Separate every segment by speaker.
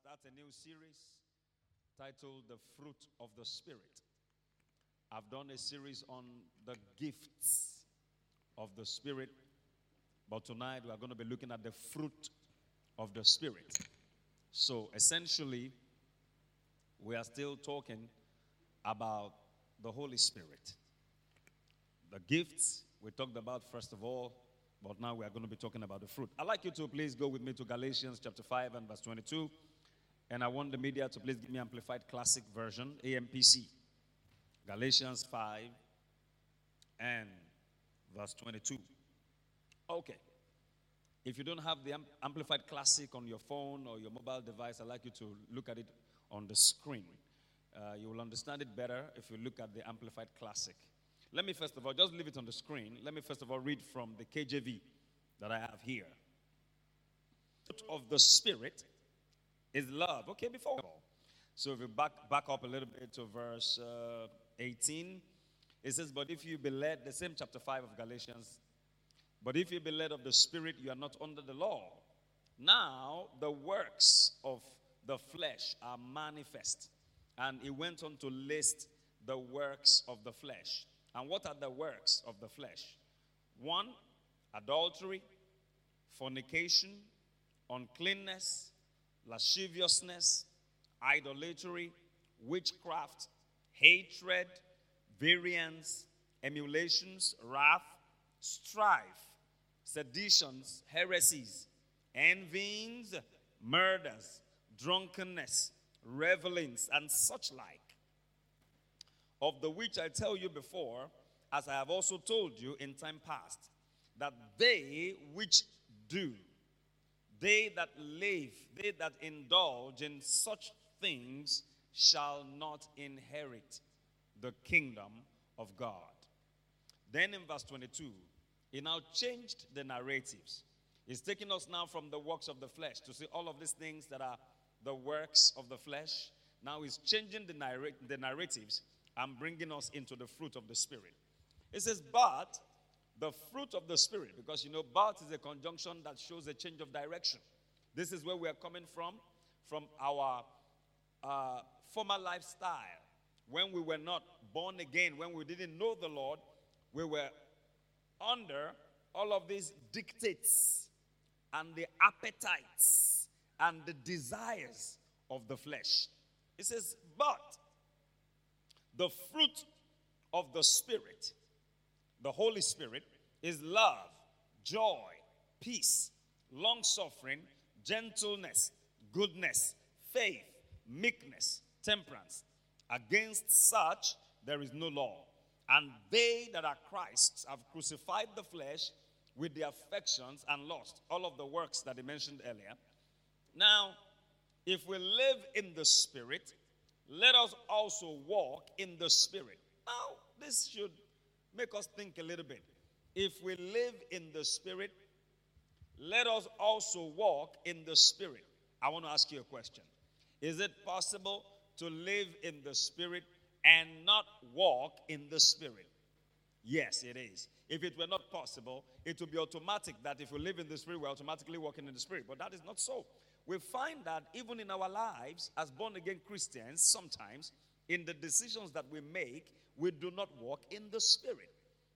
Speaker 1: start a new series titled The Fruit of the Spirit. I've done a series on the gifts of the Spirit, but tonight we are going to be looking at the fruit of the Spirit. So essentially, we are still talking about the Holy Spirit. The gifts we talked about first of all, but now we are going to be talking about the fruit. I'd like you to please go with me to Galatians chapter 5 and verse 22. And I want the media to please give me Amplified Classic Version, AMPC. Galatians 5 and verse 22. Okay. If you don't have the Amplified Classic on your phone or your mobile device, I'd like you to look at it on the screen. Uh, you will understand it better if you look at the Amplified Classic. Let me first of all, just leave it on the screen. Let me first of all read from the KJV that I have here. Of the Spirit is love. Okay, before so if you back back up a little bit to verse uh, 18, it says, "But if you be led," the same chapter five of Galatians. But if you be led of the Spirit, you are not under the law. Now the works of the flesh are manifest, and he went on to list the works of the flesh. And what are the works of the flesh? One, adultery, fornication, uncleanness, lasciviousness, idolatry, witchcraft, hatred, variance, emulations, wrath, strife, seditions, heresies, envyings, murders, drunkenness, revelings, and such like. Of the which I tell you before, as I have also told you in time past, that they which do they that live, they that indulge in such things shall not inherit the kingdom of God. Then in verse 22, he now changed the narratives. He's taking us now from the works of the flesh to see all of these things that are the works of the flesh. Now he's changing the, narr- the narratives and bringing us into the fruit of the Spirit. It says, But the fruit of the Spirit, because you know, birth is a conjunction that shows a change of direction. This is where we are coming from, from our uh, former lifestyle. When we were not born again, when we didn't know the Lord, we were under all of these dictates and the appetites and the desires of the flesh. It says, but the fruit of the Spirit the Holy Spirit is love, joy, peace, long suffering, gentleness, goodness, faith, meekness, temperance. Against such there is no law. And they that are Christ's have crucified the flesh with the affections and lust. All of the works that he mentioned earlier. Now, if we live in the Spirit, let us also walk in the Spirit. Now, this should make us think a little bit. If we live in the Spirit, let us also walk in the Spirit. I want to ask you a question. Is it possible to live in the Spirit and not walk in the Spirit? Yes, it is. If it were not possible, it would be automatic that if we live in the Spirit, we're automatically walking in the Spirit. But that is not so. We find that even in our lives, as born again Christians, sometimes in the decisions that we make, we do not walk in the spirit.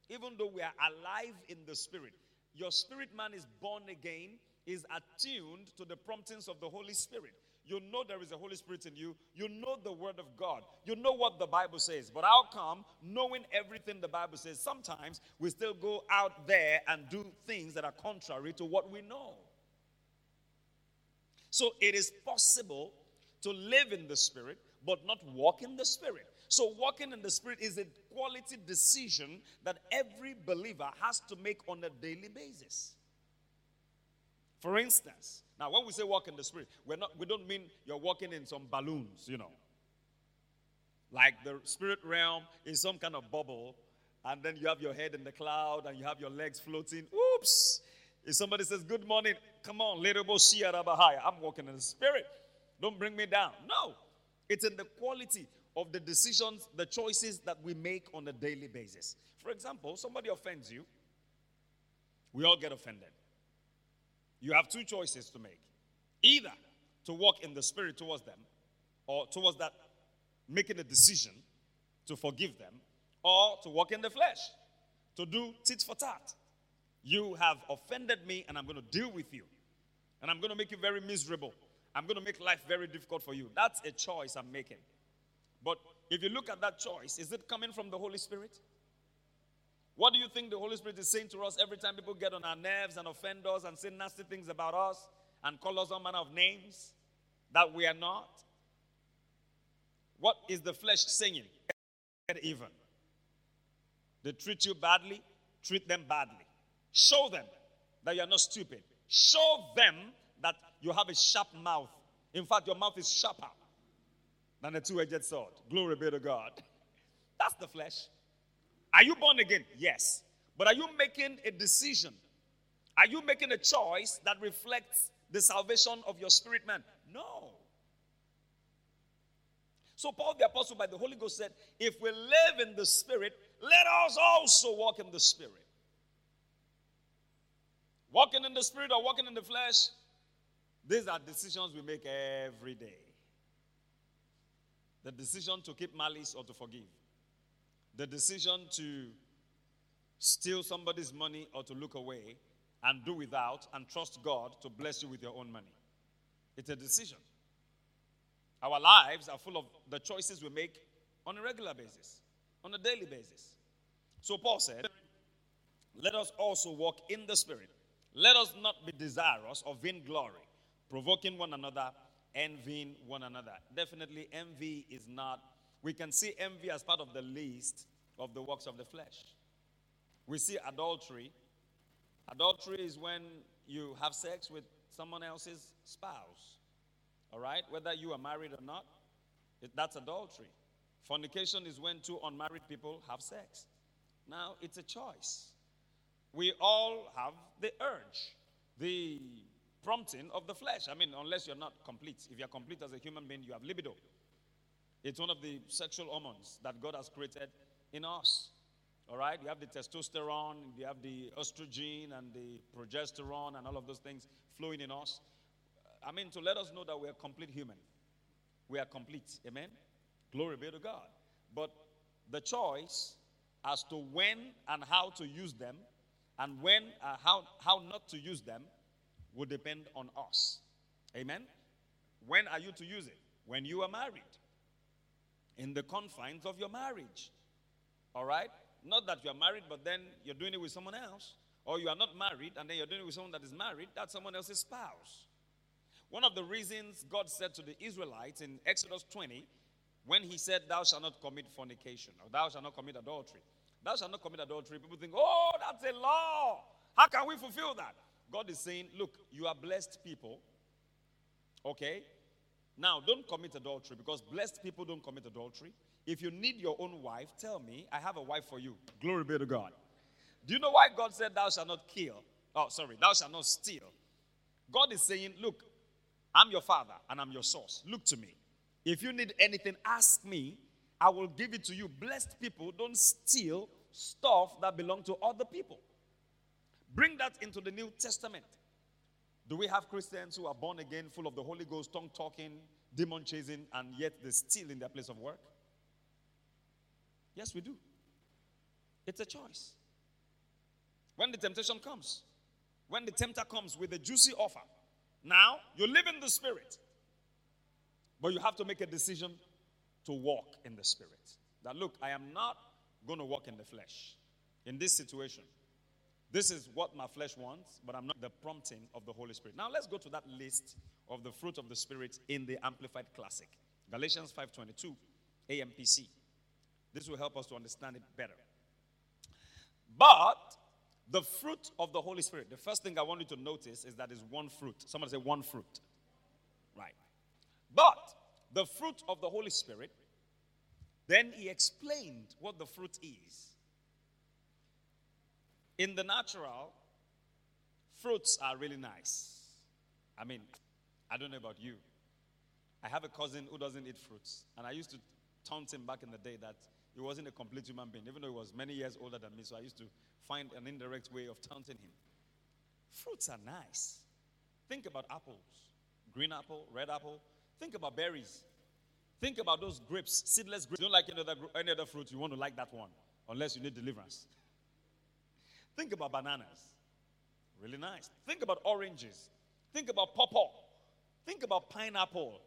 Speaker 1: Even though we are alive in the spirit, your spirit man is born again, is attuned to the promptings of the Holy Spirit. You know there is a Holy Spirit in you. You know the Word of God. You know what the Bible says. But how come, knowing everything the Bible says, sometimes we still go out there and do things that are contrary to what we know? So it is possible to live in the Spirit, but not walk in the Spirit. So, walking in the Spirit is a quality decision that every believer has to make on a daily basis. For instance, now when we say walk in the Spirit, we're not, we don't mean you're walking in some balloons, you know. Like the spirit realm is some kind of bubble, and then you have your head in the cloud and you have your legs floating. Oops! If somebody says, Good morning, come on, I'm walking in the Spirit. Don't bring me down. No, it's in the quality of the decisions, the choices that we make on a daily basis. For example, somebody offends you, we all get offended. You have two choices to make either to walk in the spirit towards them, or towards that making a decision to forgive them, or to walk in the flesh, to do tit for tat. You have offended me, and I'm going to deal with you. And I'm going to make you very miserable. I'm going to make life very difficult for you. That's a choice I'm making. But if you look at that choice, is it coming from the Holy Spirit? What do you think the Holy Spirit is saying to us every time people get on our nerves and offend us and say nasty things about us and call us all manner of names that we are not? What is the flesh saying? Get even. They treat you badly, treat them badly. Show them that you are not stupid. Show them that you have a sharp mouth. In fact, your mouth is sharper than a two edged sword. Glory be to God. That's the flesh. Are you born again? Yes. But are you making a decision? Are you making a choice that reflects the salvation of your spirit man? No. So, Paul the Apostle, by the Holy Ghost, said, If we live in the Spirit, let us also walk in the Spirit. Walking in the Spirit or walking in the flesh, these are decisions we make every day. The decision to keep malice or to forgive the decision to steal somebody's money or to look away and do without and trust God to bless you with your own money. It's a decision. Our lives are full of the choices we make on a regular basis, on a daily basis. So Paul said, Let us also walk in the Spirit. Let us not be desirous of vainglory, provoking one another, envying one another. Definitely, envy is not we can see envy as part of the list of the works of the flesh. We see adultery. Adultery is when you have sex with someone else's spouse. All right? Whether you are married or not, that's adultery. Fornication is when two unmarried people have sex. Now, it's a choice. We all have the urge, the prompting of the flesh. I mean, unless you're not complete. If you're complete as a human being, you have libido. It's one of the sexual hormones that God has created in us. All right? You have the testosterone, you have the estrogen and the progesterone and all of those things flowing in us. I mean, to let us know that we are complete human. We are complete. Amen? Glory be to God. But the choice as to when and how to use them and when uh, how, how not to use them will depend on us. Amen? When are you to use it? When you are married in the confines of your marriage. All right? Not that you're married, but then you're doing it with someone else. Or you are not married and then you're doing it with someone that is married. That's someone else's spouse. One of the reasons God said to the Israelites in Exodus 20, when he said, Thou shalt not commit fornication, or thou shalt not commit adultery. Thou shalt not commit adultery. People think, Oh, that's a law. How can we fulfill that? God is saying, Look, you are blessed people. Okay? Now, don't commit adultery because blessed people don't commit adultery. If you need your own wife, tell me, I have a wife for you. Glory be to God. Do you know why God said, Thou shalt not kill? Oh, sorry, thou shalt not steal. God is saying, Look, I'm your father and I'm your source. Look to me. If you need anything, ask me. I will give it to you. Blessed people don't steal stuff that belong to other people. Bring that into the New Testament. Do we have Christians who are born again, full of the Holy Ghost, tongue talking, demon chasing, and yet they're still in their place of work? Yes, we do. It's a choice. When the temptation comes, when the tempter comes with a juicy offer, now you live in the spirit, but you have to make a decision to walk in the spirit. That look, I am not going to walk in the flesh in this situation. This is what my flesh wants, but I'm not the prompting of the Holy Spirit. Now let's go to that list of the fruit of the Spirit in the Amplified Classic. Galatians 5:22, AMPC. This will help us to understand it better. But the fruit of the Holy Spirit, the first thing I want you to notice is that is one fruit. Somebody say one fruit. Right. But the fruit of the Holy Spirit, then he explained what the fruit is. In the natural, fruits are really nice. I mean, I don't know about you. I have a cousin who doesn't eat fruits. And I used to taunt him back in the day that he wasn't a complete human being, even though he was many years older than me. So I used to find an indirect way of taunting him. Fruits are nice. Think about apples, green apple, red apple. Think about berries. Think about those grapes, seedless grapes. You don't like any other, any other fruit, you want to like that one, unless you need deliverance. Think about bananas. Really nice. Think about oranges. Think about pawpaw. Think about pineapple.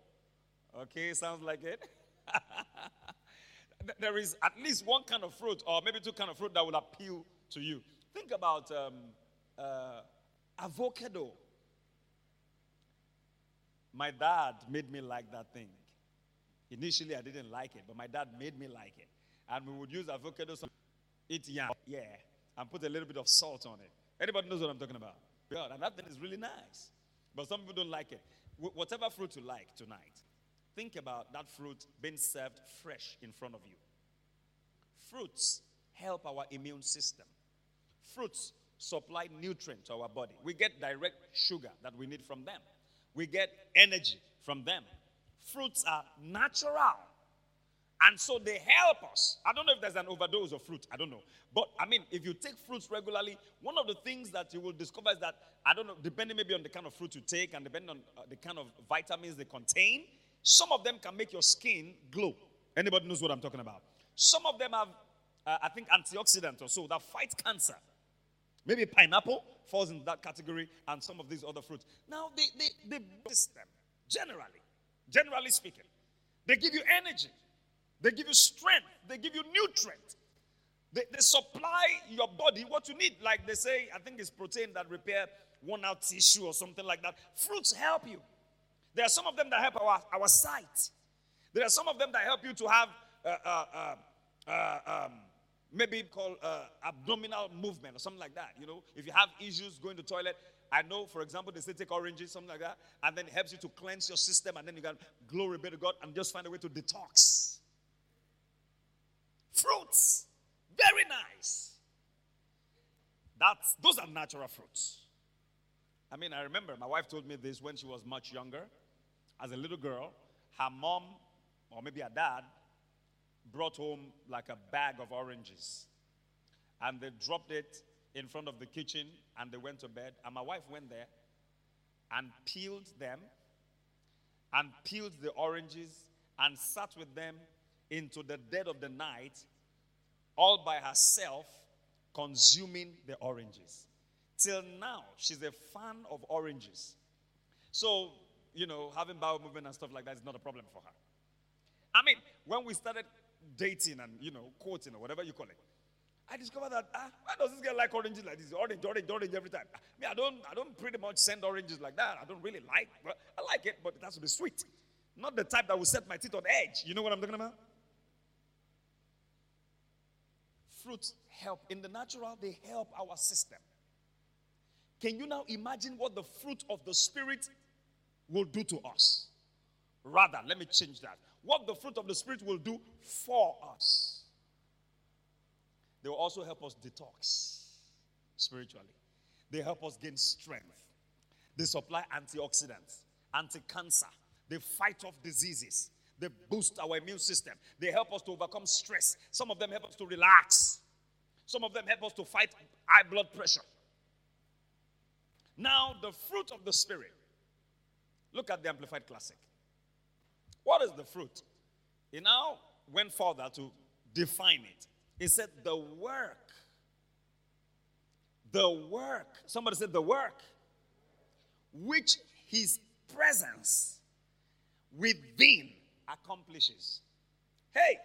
Speaker 1: Okay, sounds like it. there is at least one kind of fruit, or maybe two kind of fruit that will appeal to you. Think about um, uh, avocado. My dad made me like that thing. Initially, I didn't like it, but my dad made me like it. And we would use avocado, eat yam, yeah, and put a little bit of salt on it. Anybody knows what I'm talking about? God, and that thing is really nice. But some people don't like it. Wh- whatever fruit you like tonight, think about that fruit being served fresh in front of you. Fruits help our immune system. Fruits supply nutrients to our body. We get direct sugar that we need from them. We get energy from them. Fruits are natural. And so they help us. I don't know if there's an overdose of fruit. I don't know. But I mean, if you take fruits regularly, one of the things that you will discover is that, I don't know, depending maybe on the kind of fruit you take and depending on uh, the kind of vitamins they contain, some of them can make your skin glow. Anybody knows what I'm talking about? Some of them have, uh, I think, antioxidants or so that fight cancer. Maybe pineapple falls in that category and some of these other fruits. Now, they, they, they boost them, generally, generally speaking. They give you energy. They give you strength. They give you nutrient. They, they supply your body what you need. Like they say, I think it's protein that repair worn out tissue or something like that. Fruits help you. There are some of them that help our, our sight. There are some of them that help you to have uh, uh, uh, uh um, maybe called uh, abdominal movement or something like that. You know, if you have issues going to toilet, I know, for example, they say take oranges, something like that, and then it helps you to cleanse your system, and then you can glory be to God and just find a way to detox. Fruits, very nice. That's those are natural fruits. I mean, I remember my wife told me this when she was much younger. As a little girl, her mom, or maybe her dad, brought home like a bag of oranges. And they dropped it in front of the kitchen and they went to bed. And my wife went there and peeled them and peeled the oranges and sat with them into the dead of the night, all by herself, consuming the oranges. Till now, she's a fan of oranges. So, you know, having bowel movement and stuff like that is not a problem for her. I mean, when we started dating and, you know, quoting or whatever you call it, I discovered that ah, why does this girl like oranges like this? Orange, orange, orange every time. I mean, I don't, I don't pretty much send oranges like that. I don't really like, but I like it, but it has to be sweet. Not the type that will set my teeth on edge. You know what I'm talking about? Fruits help. In the natural, they help our system. Can you now imagine what the fruit of the Spirit will do to us? Rather, let me change that. What the fruit of the Spirit will do for us. They will also help us detox spiritually. They help us gain strength. They supply antioxidants, anti cancer. They fight off diseases. They boost our immune system. They help us to overcome stress. Some of them help us to relax. Some of them help us to fight high blood pressure. Now, the fruit of the Spirit. Look at the Amplified Classic. What is the fruit? He now went further to define it. He said, The work. The work. Somebody said, The work. Which his presence within accomplishes. Hey,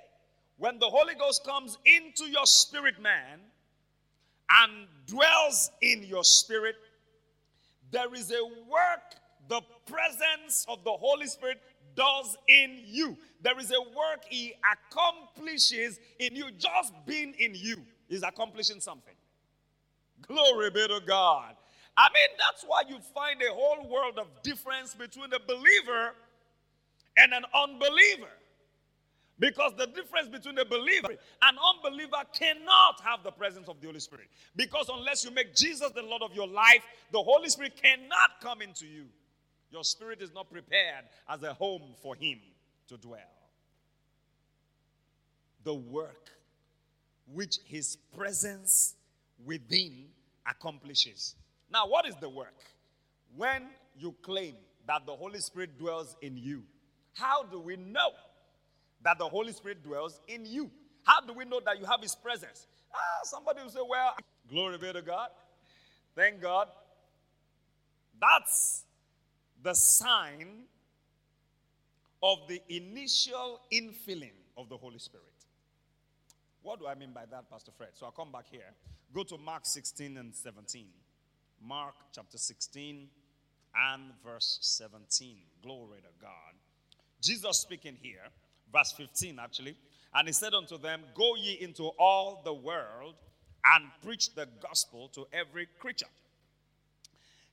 Speaker 1: when the Holy Ghost comes into your spirit man and dwells in your spirit, there is a work the presence of the Holy Spirit does in you. There is a work He accomplishes in you. Just being in you is accomplishing something. Glory be to God. I mean, that's why you find a whole world of difference between a believer and an unbeliever. Because the difference between a believer and unbeliever cannot have the presence of the Holy Spirit. Because unless you make Jesus the Lord of your life, the Holy Spirit cannot come into you. Your spirit is not prepared as a home for Him to dwell. The work which His presence within accomplishes. Now, what is the work? When you claim that the Holy Spirit dwells in you? How do we know that the Holy Spirit dwells in you? How do we know that you have His presence? Ah, somebody will say, Well, glory be to God. Thank God. That's the sign of the initial infilling of the Holy Spirit. What do I mean by that, Pastor Fred? So I'll come back here. Go to Mark 16 and 17. Mark chapter 16 and verse 17. Glory to God. Jesus speaking here, verse 15 actually. And he said unto them, Go ye into all the world and preach the gospel to every creature.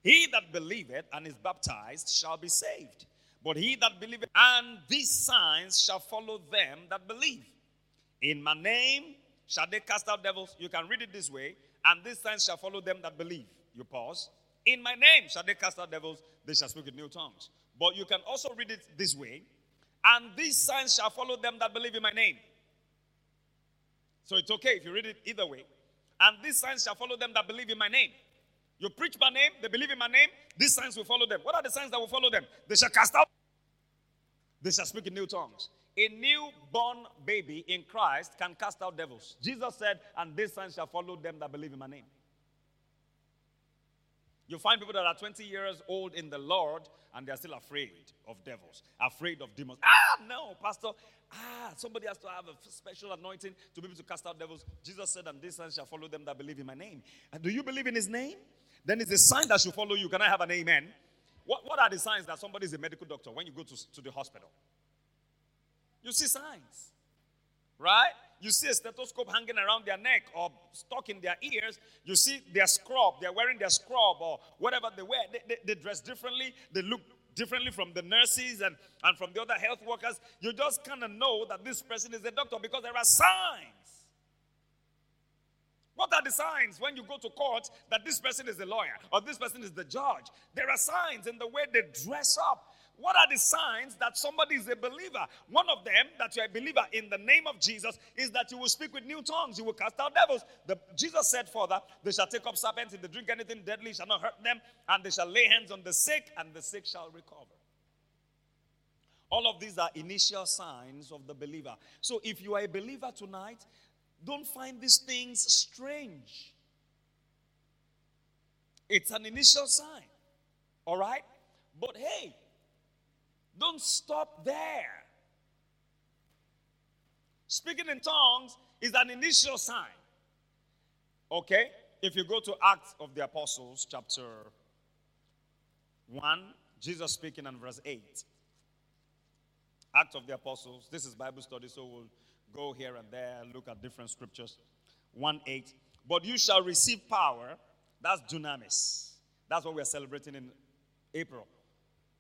Speaker 1: He that believeth and is baptized shall be saved. But he that believeth, and these signs shall follow them that believe. In my name shall they cast out devils. You can read it this way. And these signs shall follow them that believe. You pause. In my name shall they cast out devils. They shall speak with new tongues. But you can also read it this way. And these signs shall follow them that believe in my name. So it's okay if you read it either way. And these signs shall follow them that believe in my name. You preach my name, they believe in my name, these signs will follow them. What are the signs that will follow them? They shall cast out, they shall speak in new tongues. A newborn baby in Christ can cast out devils. Jesus said, and these signs shall follow them that believe in my name. You find people that are 20 years old in the Lord and they're still afraid of devils, afraid of demons. Ah, no, Pastor. Ah, somebody has to have a special anointing to be able to cast out devils. Jesus said, and these signs shall follow them that believe in my name. And do you believe in his name? Then it's a sign that should follow you. Can I have an amen? What, what are the signs that somebody is a medical doctor when you go to, to the hospital? You see signs, right? You see a stethoscope hanging around their neck or stuck in their ears. You see their scrub. They're wearing their scrub or whatever they wear. They, they, they dress differently. They look differently from the nurses and, and from the other health workers. You just kind of know that this person is a doctor because there are signs. What are the signs when you go to court that this person is a lawyer or this person is the judge? There are signs in the way they dress up. What are the signs that somebody is a believer? One of them, that you're a believer in the name of Jesus, is that you will speak with new tongues. You will cast out devils. The, Jesus said further, they shall take up serpents. If they drink anything deadly, shall not hurt them. And they shall lay hands on the sick, and the sick shall recover. All of these are initial signs of the believer. So if you are a believer tonight, don't find these things strange. It's an initial sign. All right? But hey, don't stop there. Speaking in tongues is an initial sign. Okay? If you go to Acts of the Apostles, chapter 1, Jesus speaking in verse 8. Acts of the Apostles, this is Bible study, so we'll go here and there, look at different scriptures. 1 8. But you shall receive power. That's dunamis. That's what we're celebrating in April.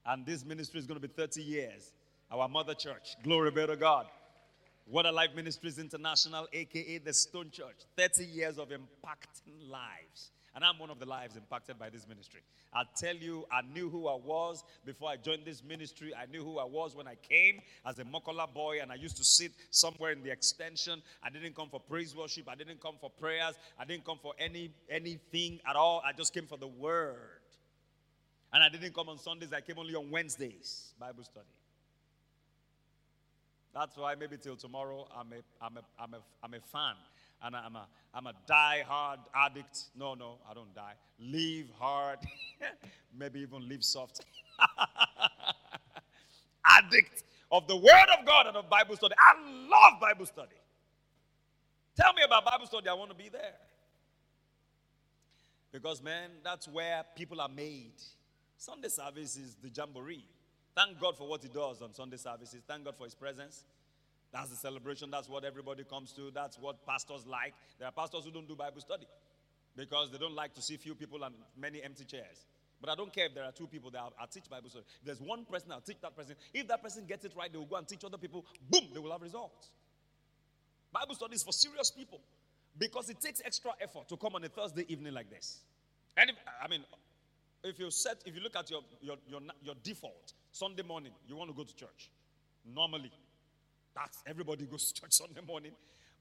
Speaker 1: And this ministry is going to be 30 years. Our mother church. Glory be to God. Water Life Ministries International, aka the Stone Church. 30 years of impacting lives. And I'm one of the lives impacted by this ministry. I tell you, I knew who I was before I joined this ministry. I knew who I was when I came as a Mokola boy, and I used to sit somewhere in the extension. I didn't come for praise worship. I didn't come for prayers. I didn't come for any anything at all. I just came for the word. And I didn't come on Sundays. I came only on Wednesdays, Bible study. That's why maybe till tomorrow I'm a, I'm a, I'm a, I'm a fan and I'm a, I'm a die-hard addict. No, no, I don't die. Live hard, maybe even live soft. addict of the Word of God and of Bible study. I love Bible study. Tell me about Bible study. I want to be there. Because, man, that's where people are made. Sunday service is the jamboree. Thank God for what He does on Sunday services. Thank God for His presence. That's the celebration. That's what everybody comes to. That's what pastors like. There are pastors who don't do Bible study because they don't like to see few people and many empty chairs. But I don't care if there are two people that I teach Bible study. There's one person, I'll teach that person. If that person gets it right, they will go and teach other people. Boom, they will have results. Bible study is for serious people because it takes extra effort to come on a Thursday evening like this. And if, I mean, if you set, if you look at your, your, your, your default, Sunday morning, you want to go to church. Normally, that's everybody goes to church Sunday morning.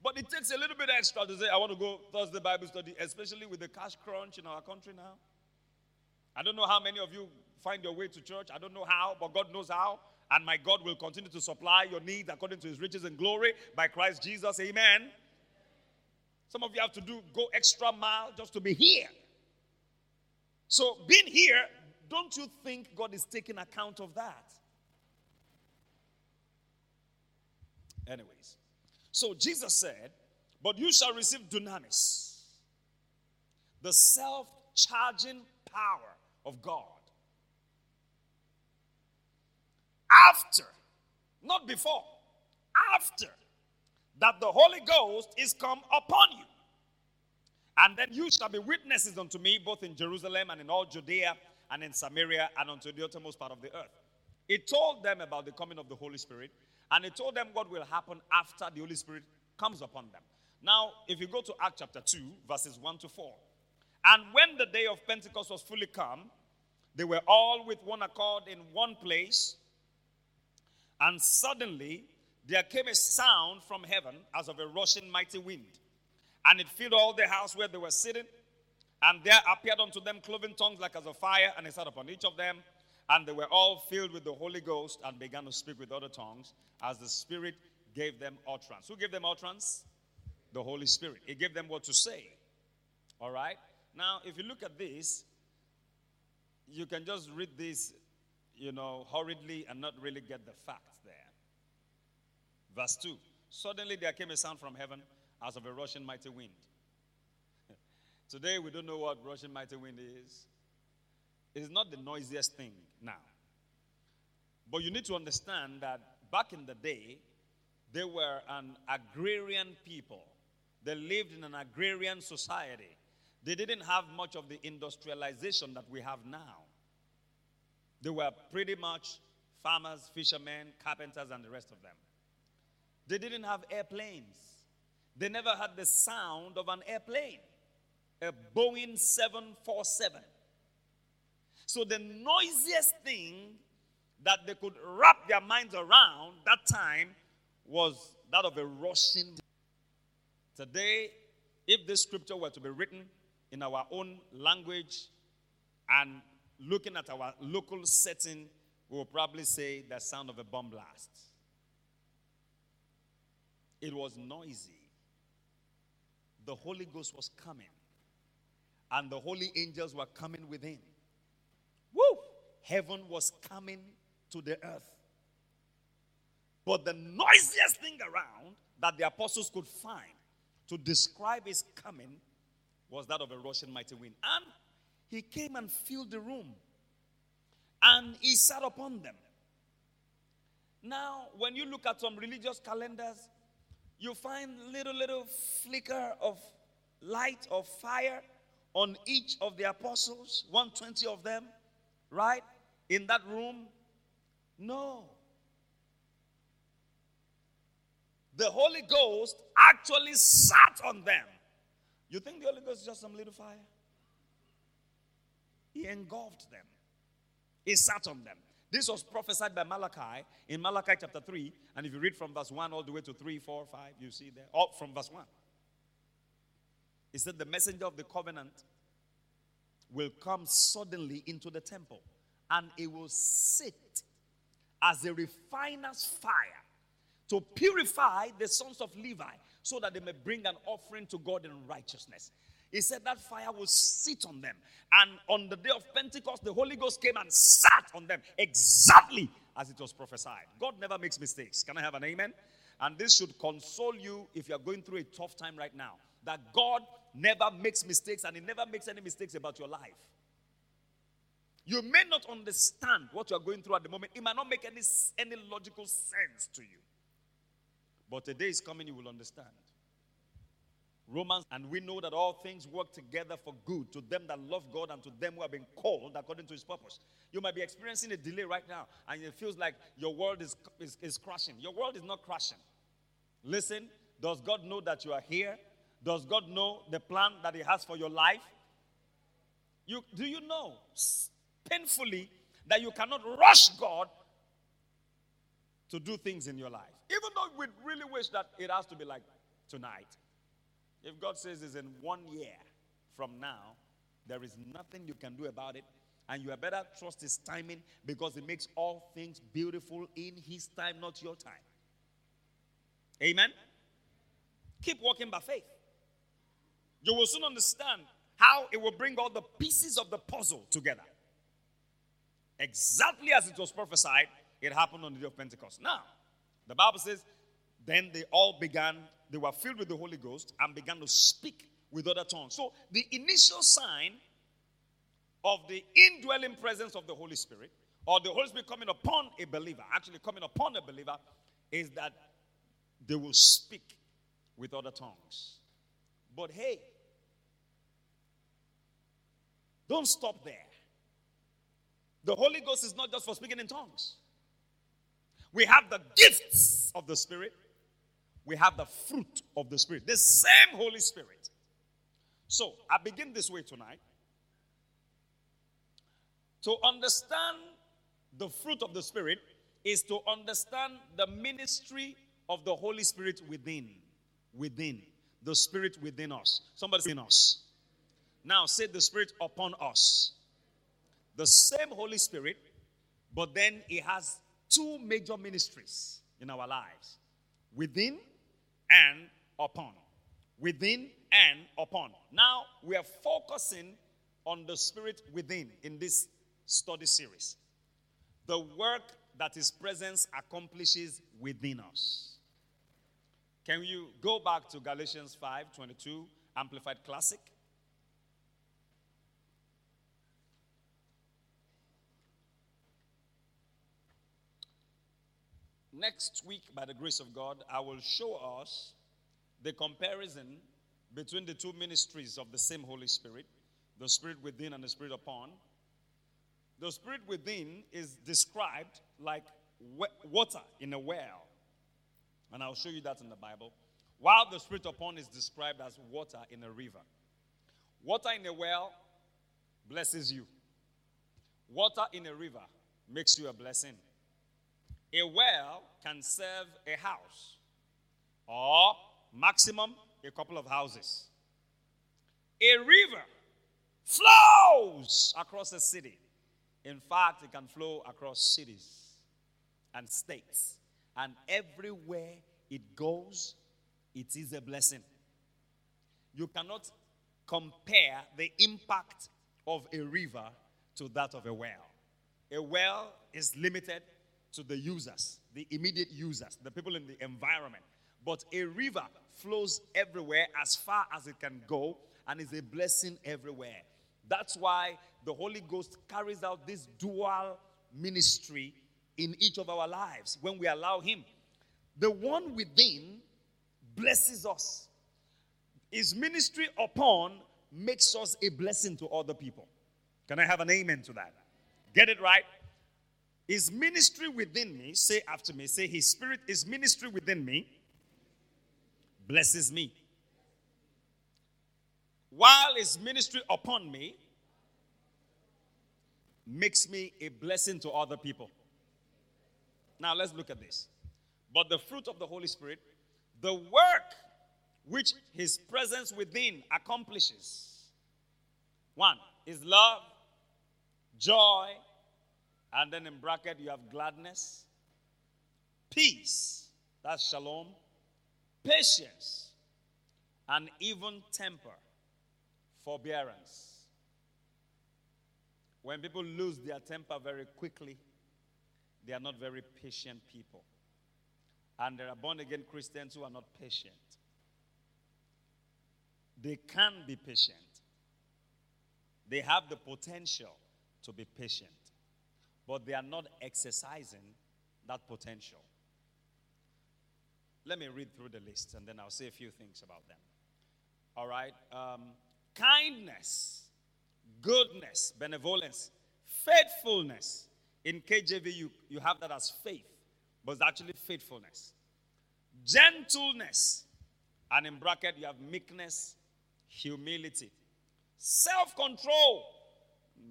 Speaker 1: But it takes a little bit extra to say, I want to go Thursday Bible study, especially with the cash crunch in our country now. I don't know how many of you find your way to church. I don't know how, but God knows how. And my God will continue to supply your needs according to his riches and glory by Christ Jesus. Amen. Some of you have to do go extra mile just to be here. So being here, don't you think God is taking account of that? Anyways, so Jesus said, But you shall receive dunamis, the self charging power of God. After, not before, after that the Holy Ghost is come upon you. And then you shall be witnesses unto me both in Jerusalem and in all Judea and in Samaria and unto the uttermost part of the earth. It told them about the coming of the Holy Spirit and it told them what will happen after the Holy Spirit comes upon them. Now, if you go to Acts chapter 2, verses 1 to 4. And when the day of Pentecost was fully come, they were all with one accord in one place. And suddenly there came a sound from heaven as of a rushing mighty wind. And it filled all the house where they were sitting. And there appeared unto them cloven tongues like as of fire, and it sat upon each of them. And they were all filled with the Holy Ghost and began to speak with other tongues as the Spirit gave them utterance. Who gave them utterance? The Holy Spirit. He gave them what to say. All right? Now, if you look at this, you can just read this, you know, hurriedly and not really get the facts there. Verse 2 Suddenly there came a sound from heaven as of a rushing mighty wind. Today we don't know what rushing mighty wind is. It is not the noisiest thing now. But you need to understand that back in the day, they were an agrarian people. They lived in an agrarian society. They didn't have much of the industrialization that we have now. They were pretty much farmers, fishermen, carpenters, and the rest of them. They didn't have airplanes. They never had the sound of an airplane, a Boeing 747. So the noisiest thing that they could wrap their minds around that time was that of a rushing. Today, if this scripture were to be written in our own language and looking at our local setting, we will probably say the sound of a bomb blast. It was noisy. The Holy Ghost was coming, and the holy angels were coming within. Woo! Heaven was coming to the earth. But the noisiest thing around that the apostles could find to describe his coming was that of a rushing mighty wind. And he came and filled the room. And he sat upon them. Now, when you look at some religious calendars, you find little, little flicker of light of fire on each of the apostles, 120 of them right? In that room? No. The Holy Ghost actually sat on them. You think the Holy Ghost is just some little fire? He engulfed them, he sat on them. This was prophesied by Malachi in Malachi chapter 3. And if you read from verse 1 all the way to 3, 4, 5, you see there. All from verse 1. He said, The messenger of the covenant will come suddenly into the temple, and it will sit as a refiner's fire to purify the sons of Levi so that they may bring an offering to God in righteousness. He said that fire will sit on them. And on the day of Pentecost, the Holy Ghost came and sat on them exactly as it was prophesied. God never makes mistakes. Can I have an amen? And this should console you if you're going through a tough time right now. That God never makes mistakes and He never makes any mistakes about your life. You may not understand what you are going through at the moment. It might not make any, any logical sense to you. But a day is coming, you will understand. Romans, and we know that all things work together for good to them that love God and to them who have been called according to his purpose. You might be experiencing a delay right now, and it feels like your world is, is, is crashing. Your world is not crashing. Listen, does God know that you are here? Does God know the plan that He has for your life? You, do you know painfully that you cannot rush God to do things in your life? Even though we really wish that it has to be like tonight. If God says it's in one year from now, there is nothing you can do about it. And you had better trust his timing because he makes all things beautiful in his time, not your time. Amen. Keep walking by faith. You will soon understand how it will bring all the pieces of the puzzle together. Exactly as it was prophesied, it happened on the day of Pentecost. Now, the Bible says, then they all began, they were filled with the Holy Ghost and began to speak with other tongues. So, the initial sign of the indwelling presence of the Holy Spirit, or the Holy Spirit coming upon a believer, actually coming upon a believer, is that they will speak with other tongues. But hey, don't stop there. The Holy Ghost is not just for speaking in tongues. We have the gifts of the Spirit, we have the fruit of the Spirit, the same Holy Spirit. So, I begin this way tonight. To understand the fruit of the Spirit is to understand the ministry of the Holy Spirit within. Within. The Spirit within us. Somebody in us. Now say the Spirit upon us. The same Holy Spirit, but then He has two major ministries in our lives within and upon. Within and upon. Now we are focusing on the Spirit within in this study series. The work that His presence accomplishes within us. Can you go back to Galatians 5 22, Amplified Classic? Next week, by the grace of God, I will show us the comparison between the two ministries of the same Holy Spirit the Spirit within and the Spirit upon. The Spirit within is described like water in a well. And I'll show you that in the Bible. While the Spirit upon is described as water in a river. Water in a well blesses you, water in a river makes you a blessing. A well can serve a house or maximum a couple of houses. A river flows across a city. In fact, it can flow across cities and states. And everywhere it goes, it is a blessing. You cannot compare the impact of a river to that of a well. A well is limited to the users, the immediate users, the people in the environment. But a river flows everywhere as far as it can go and is a blessing everywhere. That's why the Holy Ghost carries out this dual ministry in each of our lives when we allow Him. The one within blesses us, His ministry upon makes us a blessing to other people. Can I have an amen to that? Get it right? His ministry within me, say after me, say, His spirit, His ministry within me blesses me. While His ministry upon me makes me a blessing to other people. Now let's look at this. But the fruit of the Holy Spirit, the work which His presence within accomplishes. One is love, joy, and then in bracket, you have gladness, peace, that's shalom, patience, and even temper, forbearance. When people lose their temper very quickly, they are not very patient people. And there are born again Christians who are not patient. They can be patient, they have the potential to be patient but they are not exercising that potential. Let me read through the list and then I'll say a few things about them. All right. Um, kindness, goodness, benevolence, faithfulness. In KJV, you, you have that as faith, but it's actually faithfulness. Gentleness. And in bracket, you have meekness, humility, self control.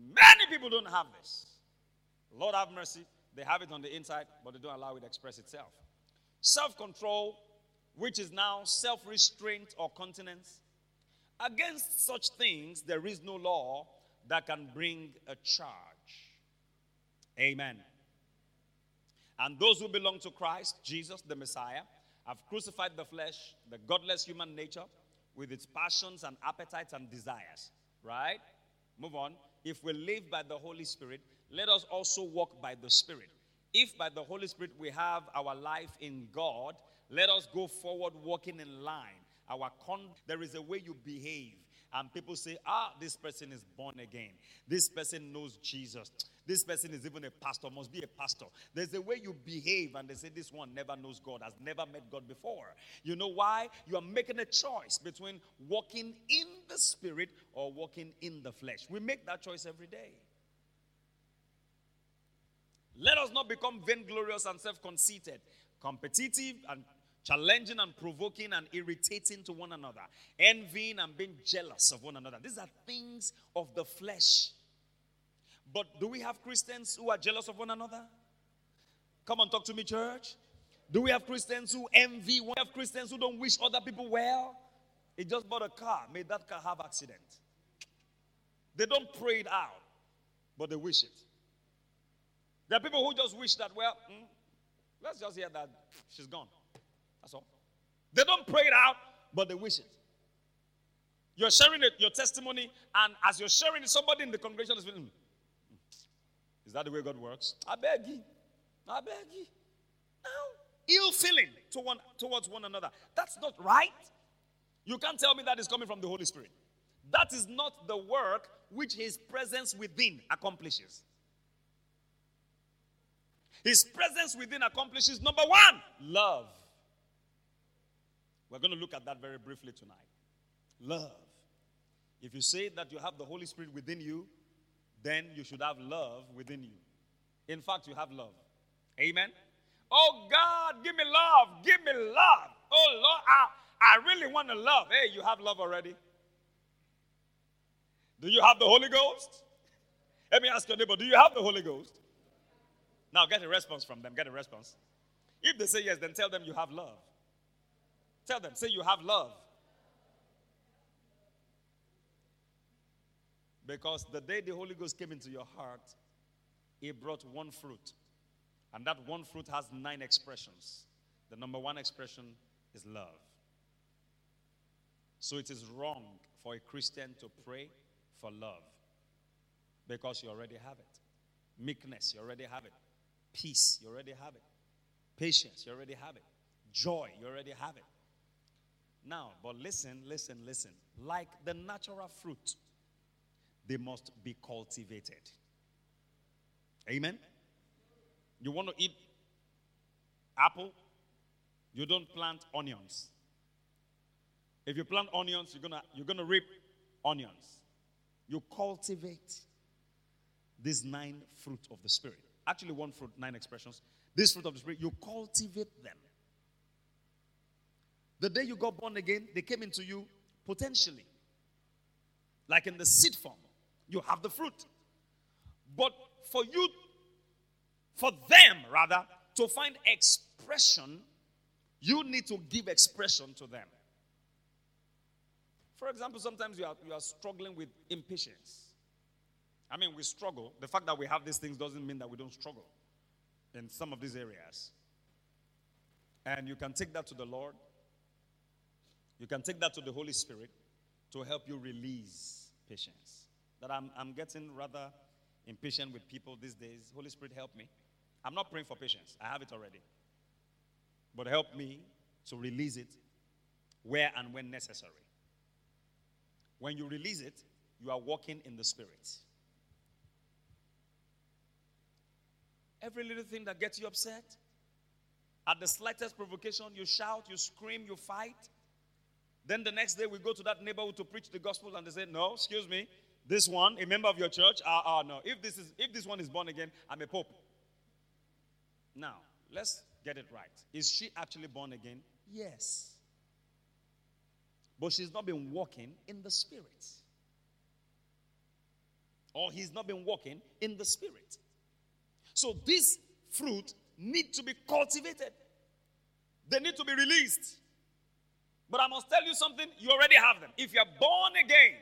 Speaker 1: Many people don't have this. Lord have mercy. They have it on the inside, but they don't allow it to express itself. Self control, which is now self restraint or continence. Against such things, there is no law, that can bring a charge. Amen. And those who belong to Christ, Jesus, the Messiah, have crucified the flesh, the godless human nature, with its passions and appetites and desires. Right? Move on. If we live by the Holy Spirit, let us also walk by the Spirit. If by the Holy Spirit we have our life in God, let us go forward walking in line. Our con- there is a way you behave and people say, ah, this person is born again. This person knows Jesus. This person is even a pastor, must be a pastor. There's a way you behave, and they say, this one never knows God, has never met God before. You know why? You are making a choice between walking in the spirit or walking in the flesh. We make that choice every day. Let us not become vainglorious and self conceited, competitive and challenging and provoking and irritating to one another, envying and being jealous of one another. These are things of the flesh. But do we have Christians who are jealous of one another? Come on, talk to me, church. Do we have Christians who envy? We have Christians who don't wish other people well. He just bought a car, made that car have accident. They don't pray it out, but they wish it. There are people who just wish that, well, mm, let's just hear that she's gone. That's all. They don't pray it out, but they wish it. You're sharing it, your testimony, and as you're sharing it, somebody in the congregation is feeling, hmm, is that the way God works? I beg you. I beg you. No. Ill feeling to one, towards one another. That's not right. You can't tell me that is coming from the Holy Spirit. That is not the work which His presence within accomplishes. His presence within accomplishes number one, love. We're going to look at that very briefly tonight. Love. If you say that you have the Holy Spirit within you, then you should have love within you. In fact, you have love. Amen. Oh God, give me love. Give me love. Oh Lord, I, I really want to love. Hey, you have love already. Do you have the Holy Ghost? Let me ask your neighbor, do you have the Holy Ghost? Now get a response from them. Get a response. If they say yes, then tell them you have love. Tell them, say you have love. Because the day the Holy Ghost came into your heart, it brought one fruit. And that one fruit has nine expressions. The number one expression is love. So it is wrong for a Christian to pray for love because you already have it. Meekness, you already have it. Peace, you already have it. Patience, you already have it. Joy, you already have it. Now, but listen, listen, listen. Like the natural fruit, they must be cultivated. Amen? You want to eat apple? You don't plant onions. If you plant onions, you're gonna you're gonna reap onions. You cultivate these nine fruit of the spirit. Actually, one fruit, nine expressions. This fruit of the spirit, you cultivate them. The day you got born again, they came into you potentially. Like in the seed form, you have the fruit. But for you, for them rather, to find expression, you need to give expression to them. For example, sometimes you are, you are struggling with impatience. I mean, we struggle. The fact that we have these things doesn't mean that we don't struggle in some of these areas. And you can take that to the Lord you can take that to the Holy Spirit to help you release patience. That I'm, I'm getting rather impatient with people these days. Holy Spirit, help me. I'm not praying for patience, I have it already. But help me to release it where and when necessary. When you release it, you are walking in the Spirit. Every little thing that gets you upset, at the slightest provocation, you shout, you scream, you fight. Then the next day we go to that neighborhood to preach the gospel and they say, No, excuse me, this one, a member of your church, ah, uh, no. If this is if this one is born again, I'm a pope. Now, let's get it right. Is she actually born again? Yes. But she's not been walking in the spirit. Or he's not been walking in the spirit. So these fruit need to be cultivated. They need to be released. But I must tell you something, you already have them. If you're born again,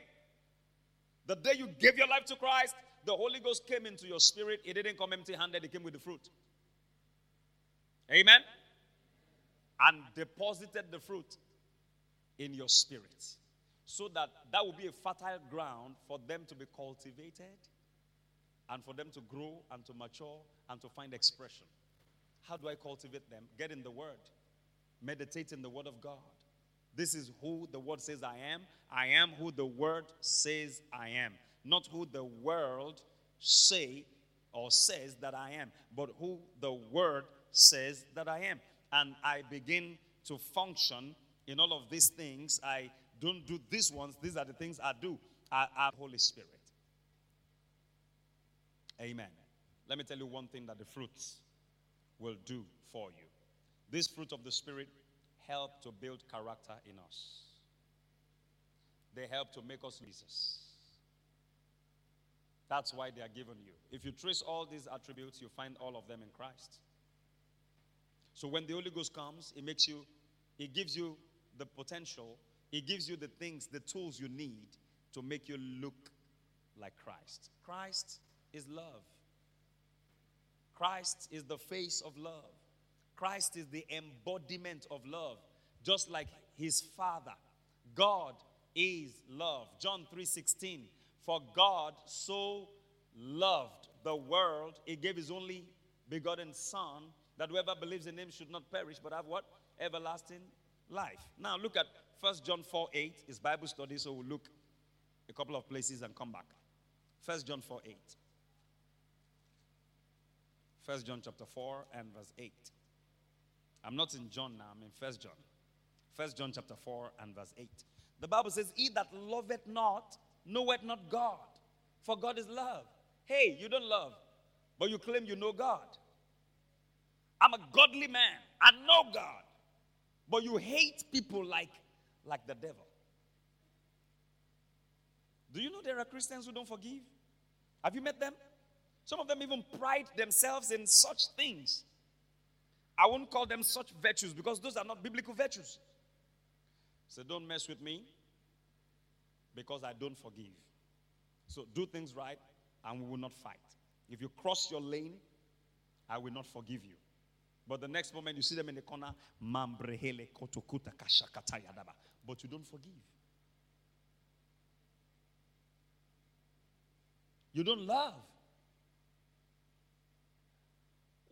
Speaker 1: The day you gave your life to Christ, the Holy Ghost came into your spirit. It didn't come empty handed, it came with the fruit. Amen? And deposited the fruit in your spirit so that that will be a fertile ground for them to be cultivated and for them to grow and to mature and to find expression. How do I cultivate them? Get in the Word, meditate in the Word of God. This is who the Word says I am. I am who the Word says I am, not who the world say or says that I am, but who the Word says that I am. And I begin to function in all of these things. I don't do these ones. These are the things I do. I have Holy Spirit. Amen. Let me tell you one thing that the fruits will do for you. This fruit of the Spirit help to build character in us. They help to make us Jesus. That's why they are given you. If you trace all these attributes, you find all of them in Christ. So when the Holy Ghost comes, it makes you, it gives you the potential, it gives you the things, the tools you need to make you look like Christ. Christ is love. Christ is the face of love. Christ is the embodiment of love, just like his Father. God is love. John 3:16. For God so loved the world, he gave his only begotten Son, that whoever believes in him should not perish, but have what? Everlasting life. Now look at 1 John 4 8 is Bible study, so we'll look a couple of places and come back. 1 John 4 8. 1 John chapter 4 and verse 8. I'm not in John now, I'm in 1 John. 1 John chapter 4 and verse 8. The Bible says, He that loveth not, knoweth not God, for God is love. Hey, you don't love, but you claim you know God. I'm a godly man, I know God, but you hate people like, like the devil. Do you know there are Christians who don't forgive? Have you met them? Some of them even pride themselves in such things. I won't call them such virtues because those are not biblical virtues. So don't mess with me because I don't forgive. So do things right and we will not fight. If you cross your lane, I will not forgive you. But the next moment you see them in the corner, but you don't forgive. You don't love.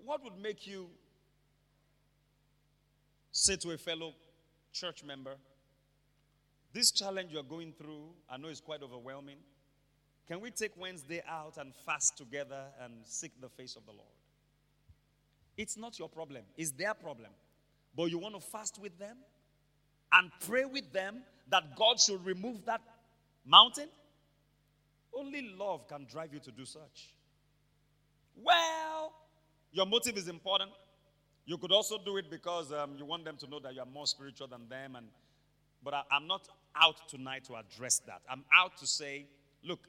Speaker 1: What would make you say to a fellow church member, This challenge you're going through, I know is quite overwhelming. Can we take Wednesday out and fast together and seek the face of the Lord? It's not your problem, it's their problem. But you want to fast with them and pray with them that God should remove that mountain? Only love can drive you to do such. Well, your motive is important. You could also do it because um, you want them to know that you are more spiritual than them. And, but I, I'm not out tonight to address that. I'm out to say, look,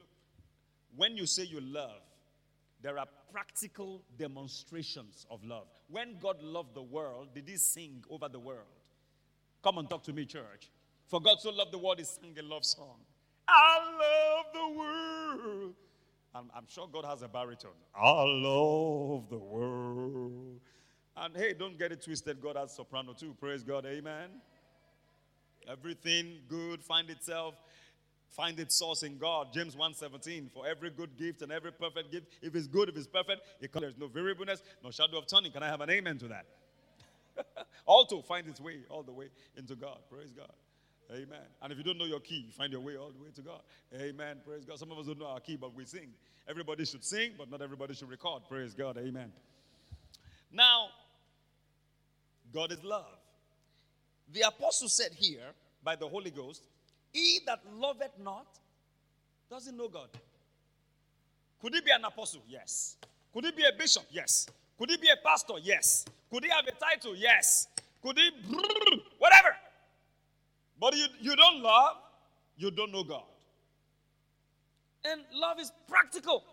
Speaker 1: when you say you love, there are practical demonstrations of love. When God loved the world, did he sing over the world? Come and talk to me, church. For God so loved the world, he sang a love song. I love the world. I'm, I'm sure God has a baritone. I love the world. And hey, don't get it twisted. God has soprano too. Praise God. Amen. Everything good find itself, find its source in God. James 1:17. For every good gift and every perfect gift, if it's good, if it's perfect, it comes, there's no variableness, no shadow of turning. Can I have an amen to that? also find its way all the way into God. Praise God. Amen. And if you don't know your key, you find your way all the way to God. Amen. Praise God. Some of us don't know our key, but we sing. Everybody should sing, but not everybody should record. Praise God. Amen. Now, God is love. The apostle said here by the Holy Ghost, He that loveth not doesn't know God. Could he be an apostle? Yes. Could he be a bishop? Yes. Could he be a pastor? Yes. Could he have a title? Yes. Could he, whatever. But you, you don't love, you don't know God. And love is practical.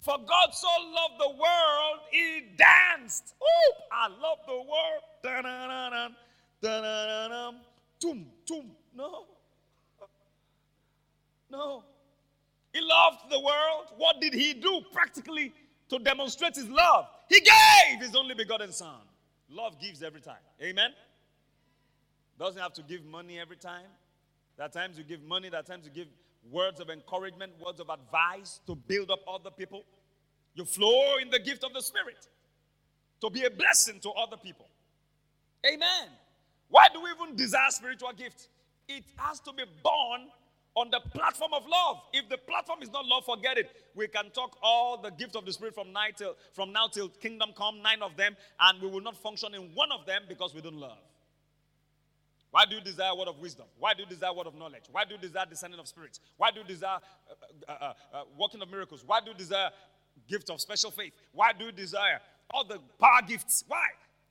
Speaker 1: For God so loved the world, he danced. Oh, I love the world. Da-da-da-da, da-da-da-da, tum, tum. No. No. He loved the world. What did he do practically to demonstrate his love? He gave his only begotten son. Love gives every time. Amen. Doesn't have to give money every time. There are times you give money, there are times you give words of encouragement, words of advice to build up other people. You flow in the gift of the Spirit to be a blessing to other people. Amen. Why do we even desire spiritual gifts? It has to be born on the platform of love. If the platform is not love, forget it. We can talk all the gifts of the Spirit from, night till, from now till kingdom come, nine of them, and we will not function in one of them because we don't love. Why do you desire word of wisdom? Why do you desire word of knowledge? Why do you desire discerning of spirits? Why do you desire uh, uh, uh, uh, working of miracles? Why do you desire gift of special faith? Why do you desire all the power gifts? Why?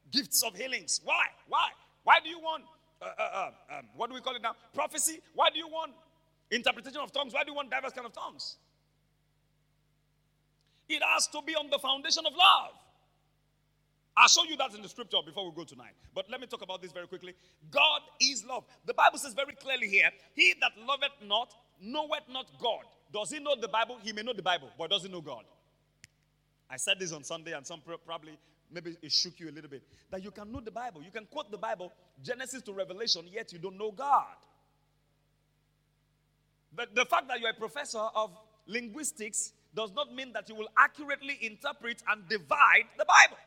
Speaker 1: Gifts of healings. Why? Why? Why do you want, uh, uh, um, what do we call it now? Prophecy. Why do you want interpretation of tongues? Why do you want diverse kind of tongues? It has to be on the foundation of love. I'll show you that in the scripture before we go tonight. But let me talk about this very quickly. God is love. The Bible says very clearly here, He that loveth not, knoweth not God. Does he know the Bible? He may know the Bible, but does he know God? I said this on Sunday, and some probably maybe it shook you a little bit. That you can know the Bible, you can quote the Bible, Genesis to Revelation, yet you don't know God. But the fact that you're a professor of linguistics does not mean that you will accurately interpret and divide the Bible.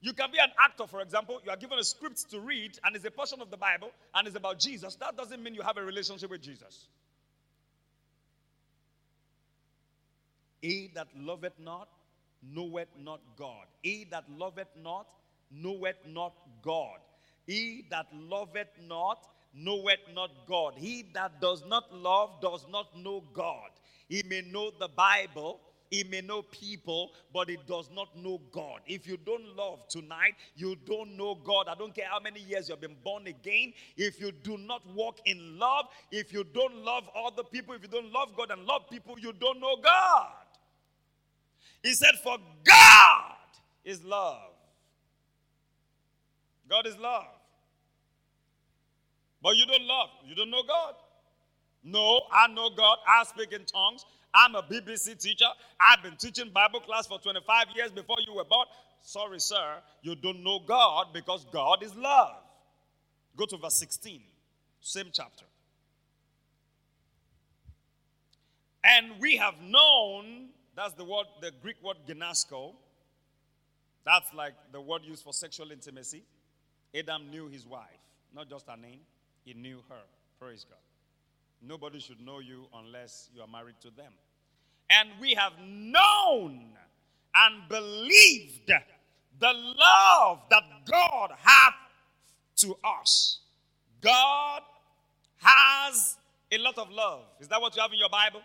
Speaker 1: You can be an actor, for example. You are given a script to read, and it's a portion of the Bible, and it's about Jesus. That doesn't mean you have a relationship with Jesus. He that loveth not, knoweth not God. He that loveth not, knoweth not God. He that loveth not, knoweth not God. He that does not love does not know God. He may know the Bible, he may know people, but he does not know God. If you don't love tonight, you don't know God. I don't care how many years you've been born again. If you do not walk in love, if you don't love other people, if you don't love God and love people, you don't know God. He said, For God is love. God is love. But you don't love. You don't know God. No, I know God. I speak in tongues. I'm a BBC teacher. I've been teaching Bible class for 25 years before you were born. Sorry, sir, you don't know God because God is love. Go to verse 16, same chapter. And we have known, that's the word, the Greek word ginosko. That's like the word used for sexual intimacy. Adam knew his wife, not just her name, he knew her. Praise God. Nobody should know you unless you are married to them. And we have known and believed the love that God hath to us. God has a lot of love. Is that what you have in your Bible?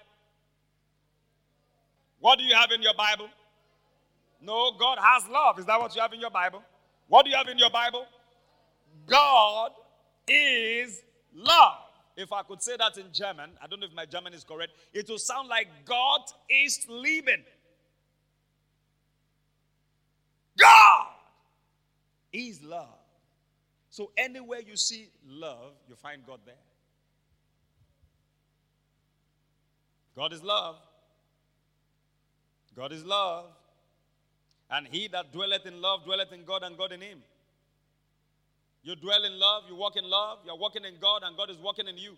Speaker 1: What do you have in your Bible? No, God has love. Is that what you have in your Bible? What do you have in your Bible? God is love. If I could say that in German, I don't know if my German is correct, it will sound like God is Leben. God is love. So anywhere you see love, you find God there. God is love. God is love. And he that dwelleth in love dwelleth in God and God in him. You dwell in love, you walk in love, you're walking in God, and God is walking in you.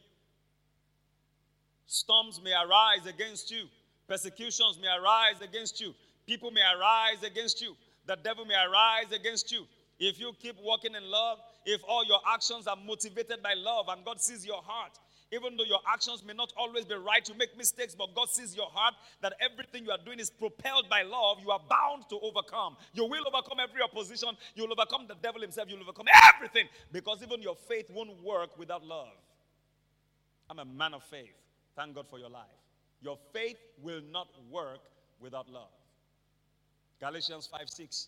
Speaker 1: Storms may arise against you, persecutions may arise against you, people may arise against you, the devil may arise against you. If you keep walking in love, if all your actions are motivated by love and God sees your heart, even though your actions may not always be right, you make mistakes, but God sees your heart that everything you are doing is propelled by love. You are bound to overcome. You will overcome every opposition. You'll overcome the devil himself. You'll overcome everything because even your faith won't work without love. I'm a man of faith. Thank God for your life. Your faith will not work without love. Galatians 5 6.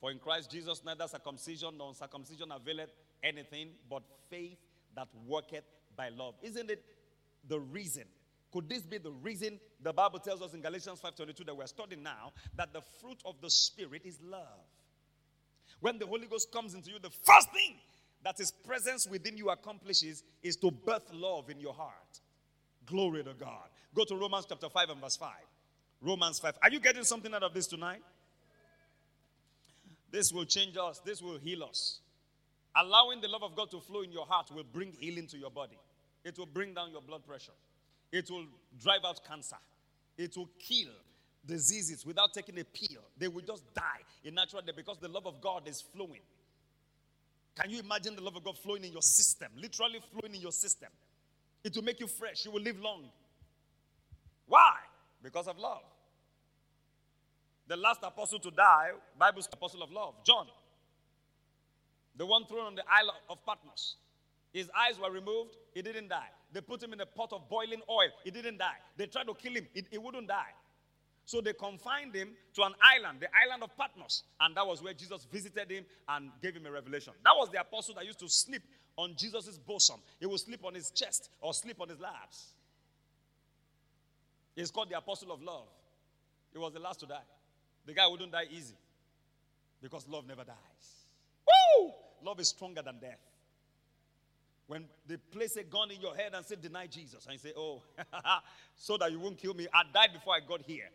Speaker 1: For in Christ Jesus neither circumcision nor uncircumcision availeth anything, but faith that worketh by love. Isn't it the reason? Could this be the reason the Bible tells us in Galatians 5:22 that we're studying now that the fruit of the spirit is love? When the Holy Ghost comes into you, the first thing that his presence within you accomplishes is to birth love in your heart. Glory to God. Go to Romans chapter 5 and verse 5. Romans 5. Are you getting something out of this tonight? This will change us, this will heal us. Allowing the love of God to flow in your heart will bring healing to your body. It will bring down your blood pressure. It will drive out cancer. It will kill diseases without taking a pill. They will just die in natural death because the love of God is flowing. Can you imagine the love of God flowing in your system? Literally flowing in your system. It will make you fresh. You will live long. Why? Because of love. The last apostle to die, Bible's apostle of love, John. The one thrown on the island of Patmos. His eyes were removed, he didn't die. They put him in a pot of boiling oil, he didn't die. They tried to kill him, he, he wouldn't die. So they confined him to an island, the island of Patmos. And that was where Jesus visited him and gave him a revelation. That was the apostle that used to sleep on Jesus' bosom. He would sleep on his chest or sleep on his laps. He's called the apostle of love. He was the last to die. The guy wouldn't die easy because love never dies. Woo! Love is stronger than death. When they place a gun in your head and say, Deny Jesus, and you say, Oh, so that you won't kill me, I died before I got here.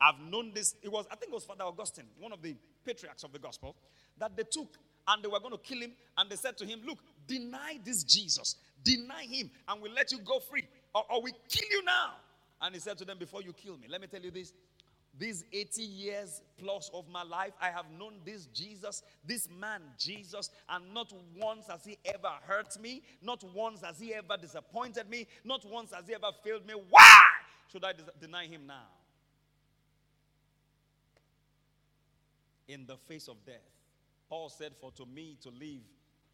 Speaker 1: I've known this. It was, I think it was Father Augustine, one of the patriarchs of the gospel, that they took and they were going to kill him. And they said to him, Look, deny this Jesus, deny him, and we'll let you go free, or, or we kill you now. And he said to them, Before you kill me, let me tell you this. These 80 years plus of my life, I have known this Jesus, this man Jesus, and not once has he ever hurt me, not once has he ever disappointed me, not once has he ever failed me. Why should I deny him now? In the face of death, Paul said, For to me to live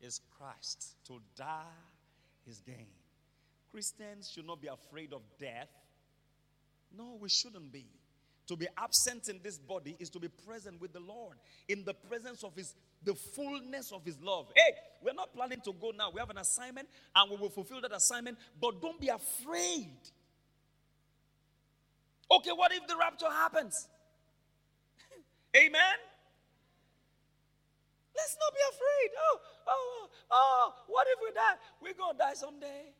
Speaker 1: is Christ, to die is gain. Christians should not be afraid of death. No, we shouldn't be. To be absent in this body is to be present with the Lord in the presence of His, the fullness of His love. Hey, we're not planning to go now. We have an assignment and we will fulfill that assignment, but don't be afraid. Okay, what if the rapture happens? Amen? Let's not be afraid. Oh, oh, oh, what if we die? We're going to die someday.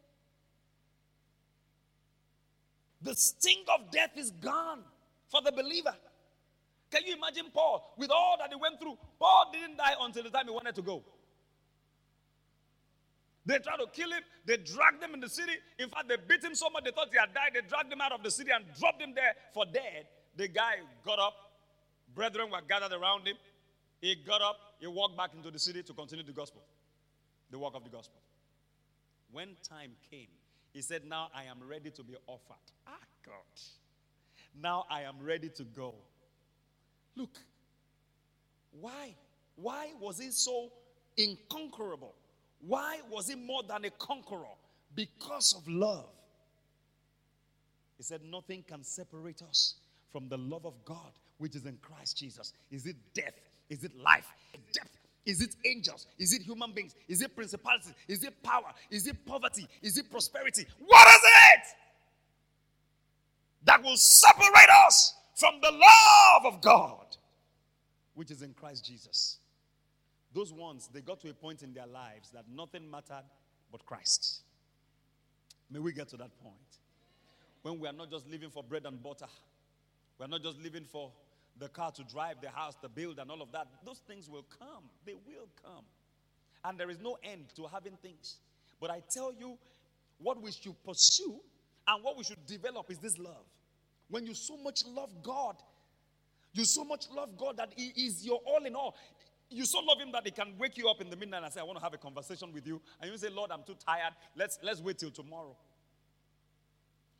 Speaker 1: The sting of death is gone for the believer. Can you imagine Paul with all that he went through? Paul didn't die until the time he wanted to go. They tried to kill him. They dragged him in the city. In fact, they beat him so much they thought he had died. They dragged him out of the city and dropped him there for dead. The guy got up. Brethren were gathered around him. He got up. He walked back into the city to continue the gospel, the work of the gospel. When time came, he said, Now I am ready to be offered. Ah, God. Now I am ready to go. Look, why? Why was he so inconquerable? Why was he more than a conqueror? Because of love. He said, Nothing can separate us from the love of God which is in Christ Jesus. Is it death? Is it life? Depth? Is it angels? Is it human beings? Is it principalities? Is it power? Is it poverty? Is it prosperity? What is it? That will separate us from the love of God, which is in Christ Jesus. Those ones, they got to a point in their lives that nothing mattered but Christ. May we get to that point. When we are not just living for bread and butter, we are not just living for the car to drive, the house to build, and all of that. Those things will come. They will come. And there is no end to having things. But I tell you, what we should pursue and what we should develop is this love. When you so much love God, you so much love God that He is your all in all. You so love Him that He can wake you up in the midnight and say, I want to have a conversation with you. And you say, Lord, I'm too tired. Let's, let's wait till tomorrow.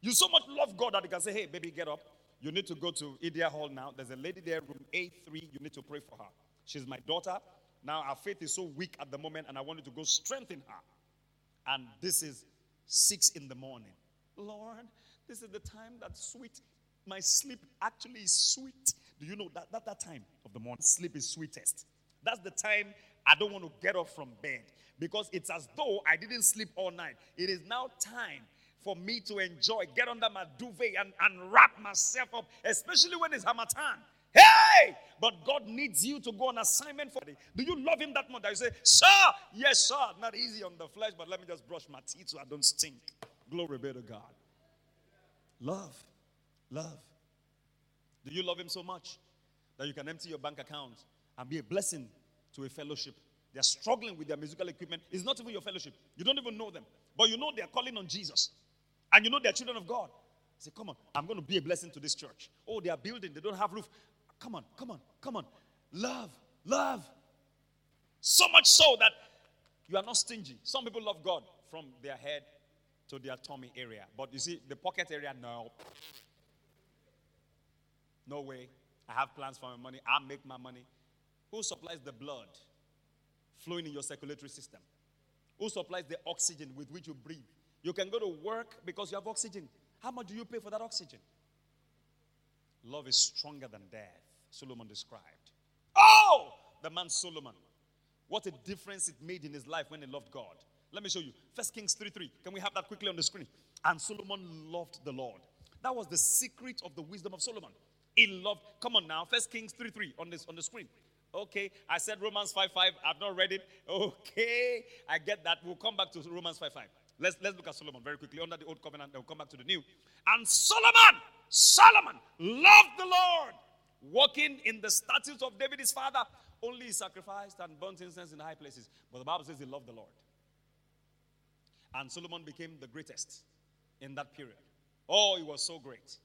Speaker 1: You so much love God that He can say, Hey, baby, get up. You need to go to Idia Hall now. There's a lady there, room A3. You need to pray for her. She's my daughter. Now, our faith is so weak at the moment, and I want you to go strengthen her. And this is six in the morning. Lord, this is the time that sweet, my sleep actually is sweet. Do you know that, that that time of the morning, sleep is sweetest? That's the time I don't want to get up from bed because it's as though I didn't sleep all night. It is now time for me to enjoy, get under my duvet and, and wrap myself up, especially when it's Harmattan. Hey! But God needs you to go on assignment for it. Do you love Him that much you say, Sir, yes, sir, not easy on the flesh, but let me just brush my teeth so I don't stink. Glory be to God. Love. Love. Do you love Him so much that you can empty your bank account and be a blessing to a fellowship? They're struggling with their musical equipment. It's not even your fellowship. You don't even know them. But you know they're calling on Jesus. And you know they're children of God. Say, come on, I'm going to be a blessing to this church. Oh, they are building, they don't have roof. Come on, come on, come on. Love, love. So much so that you are not stingy. Some people love God from their head to their tummy area. But you see, the pocket area, no. No way. I have plans for my money. i make my money. Who supplies the blood flowing in your circulatory system? Who supplies the oxygen with which you breathe? You can go to work because you have oxygen. How much do you pay for that oxygen? Love is stronger than death, Solomon described. Oh, the man Solomon. What a difference it made in his life when he loved God. Let me show you. First Kings 3 3. Can we have that quickly on the screen? And Solomon loved the Lord. That was the secret of the wisdom of Solomon. He loved. Come on now. First Kings 3 3 on this on the screen. Okay. I said Romans 5 5. I've not read it. Okay. I get that. We'll come back to Romans 5 5. Let's, let's look at Solomon very quickly. Under the old covenant, then we'll come back to the new. And Solomon, Solomon loved the Lord, walking in the statutes of David his father. Only he sacrificed and burnt incense in high places. But the Bible says he loved the Lord. And Solomon became the greatest in that period. Oh, he was so great.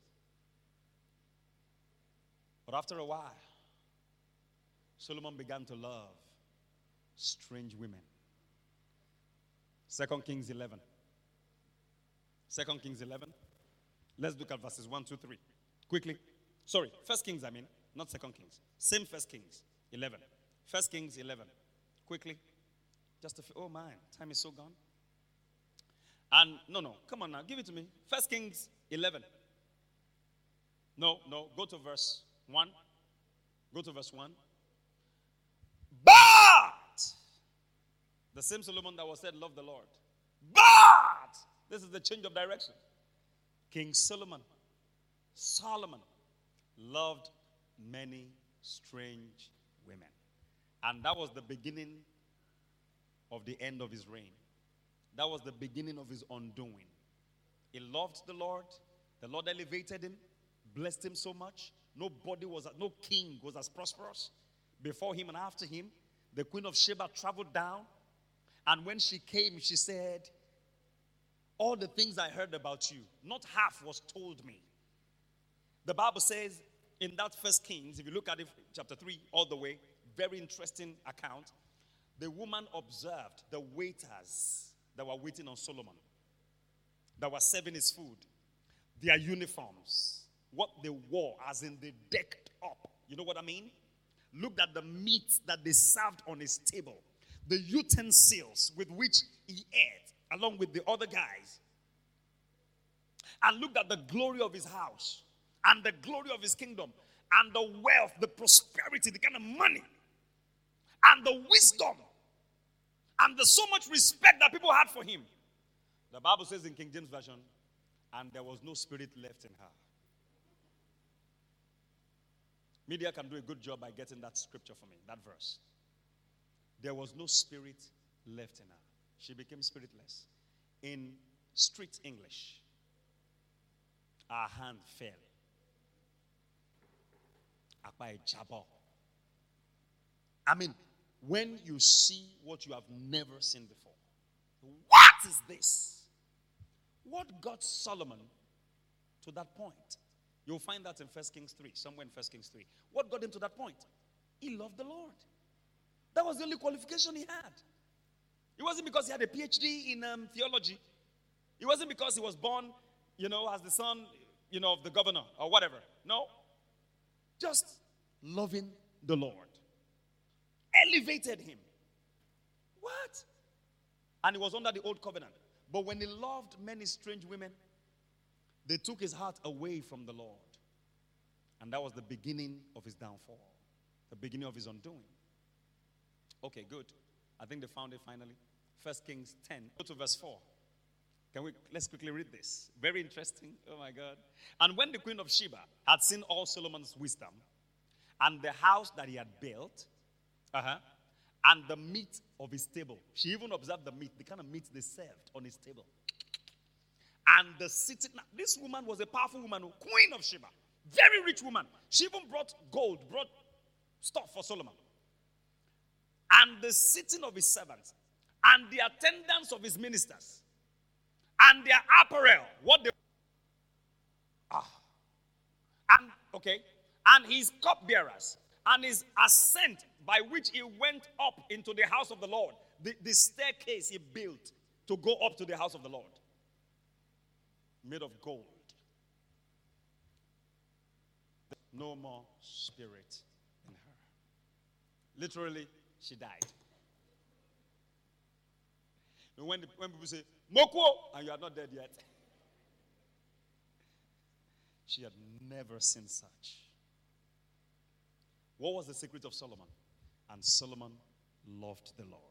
Speaker 1: But after a while, Solomon began to love strange women. Second Kings 11. Second Kings 11. Let's look at verses 1, 2, 3. Quickly. Sorry, First Kings, I mean, not Second Kings. Same First Kings 11. First Kings 11. Quickly. Just a few. Oh, man, time is so gone. And no, no, come on now, give it to me. First Kings 11. No, no, go to verse 1. Go to verse 1. But the same Solomon that was said, Love the Lord. But this is the change of direction. King Solomon, Solomon, loved many strange women. And that was the beginning of the end of his reign. That was the beginning of his undoing. He loved the Lord. The Lord elevated him, blessed him so much. Nobody was, no king was as prosperous before him and after him. The queen of Sheba traveled down and when she came, she said, All the things I heard about you, not half was told me. The Bible says in that first Kings, if you look at it, chapter 3, all the way, very interesting account. The woman observed the waiters that were waiting on Solomon, that were serving his food, their uniforms, what they wore, as in they decked up. You know what I mean? Looked at the meat that they served on his table. The utensils with which he ate, along with the other guys, and looked at the glory of his house and the glory of his kingdom and the wealth, the prosperity, the kind of money and the wisdom and the so much respect that people had for him. The Bible says in King James Version, and there was no spirit left in her. Media can do a good job by getting that scripture for me, that verse. There was no spirit left in her. She became spiritless. In street English, her hand fell. I mean, when you see what you have never seen before, what is this? What got Solomon to that point? You'll find that in 1 Kings 3, somewhere in 1 Kings 3. What got him to that point? He loved the Lord. That was the only qualification he had. It wasn't because he had a PhD in um, theology. It wasn't because he was born, you know, as the son, you know, of the governor or whatever. No. Just loving the Lord. Elevated him. What? And he was under the old covenant. But when he loved many strange women, they took his heart away from the Lord. And that was the beginning of his downfall, the beginning of his undoing. Okay, good. I think they found it finally. First Kings 10. Go to verse 4. Can we let's quickly read this? Very interesting. Oh my God. And when the queen of Sheba had seen all Solomon's wisdom and the house that he had built, uh-huh, and the meat of his table, she even observed the meat, the kind of meat they served on his table. And the city, now, this woman was a powerful woman, queen of Sheba, very rich woman. She even brought gold, brought stuff for Solomon. And the sitting of his servants, and the attendance of his ministers, and their apparel, what they ah, and okay, and his cupbearers, and his ascent by which he went up into the house of the Lord, the, the staircase he built to go up to the house of the Lord, made of gold. No more spirit in her. Literally, she died. When, the, when people say, Moko, and you are not dead yet, she had never seen such. What was the secret of Solomon? And Solomon loved the Lord.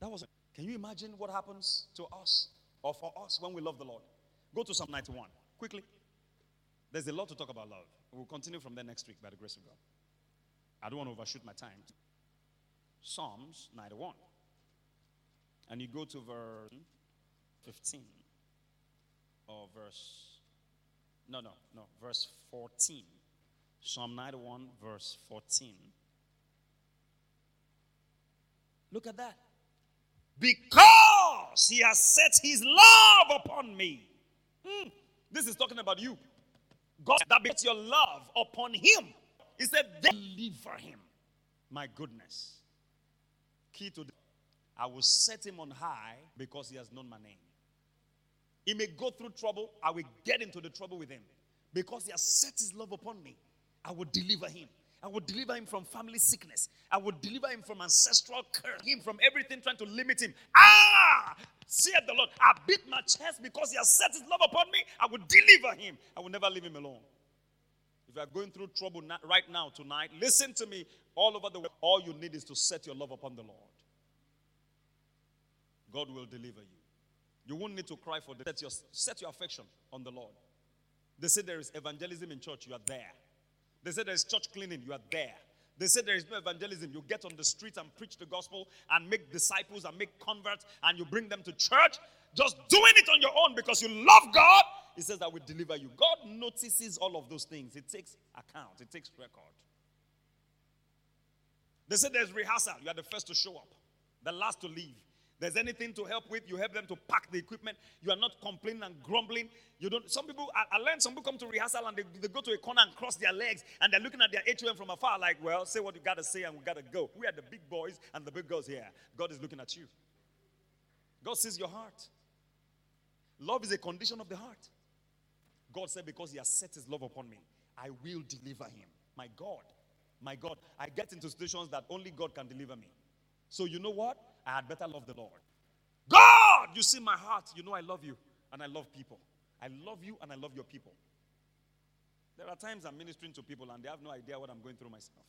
Speaker 1: That was. Can you imagine what happens to us or for us when we love the Lord? Go to Psalm 91 quickly. There's a lot to talk about love. We'll continue from there next week by the grace of God. I don't want to overshoot my time. Psalms 91. And you go to verse 15 or verse, no, no, no, verse 14. Psalm 91, verse 14. Look at that. Because he has set his love upon me. Mm, this is talking about you. God that puts your love upon him. He said, deliver him. My goodness. Key to the, I will set him on high because he has known my name. He may go through trouble. I will get into the trouble with him because he has set his love upon me. I will deliver him. I will deliver him from family sickness. I will deliver him from ancestral curse, him from everything trying to limit him. Ah, said the Lord, I beat my chest because he has set his love upon me. I will deliver him. I will never leave him alone. If you are going through trouble right now, tonight, listen to me all over the world. All you need is to set your love upon the Lord. God will deliver you. You won't need to cry for the set your, set your affection on the Lord. They say there is evangelism in church, you are there. They say there's church cleaning, you are there. They say there is no evangelism. You get on the street and preach the gospel and make disciples and make converts and you bring them to church. Just doing it on your own because you love God. He says that will deliver you. God notices all of those things. It takes account, it takes record. They say there's rehearsal. You are the first to show up, the last to leave there's anything to help with, you help them to pack the equipment. You are not complaining and grumbling. You don't. Some people, I, I learned some people come to rehearsal and they, they go to a corner and cross their legs and they're looking at their HOM from afar, like, well, say what you got to say and we got to go. We are the big boys and the big girls here. God is looking at you. God sees your heart. Love is a condition of the heart. God said, because He has set His love upon me, I will deliver Him. My God, my God, I get into situations that only God can deliver me. So, you know what? I had better love the Lord. God, you see my heart. You know I love you and I love people. I love you and I love your people. There are times I'm ministering to people and they have no idea what I'm going through myself.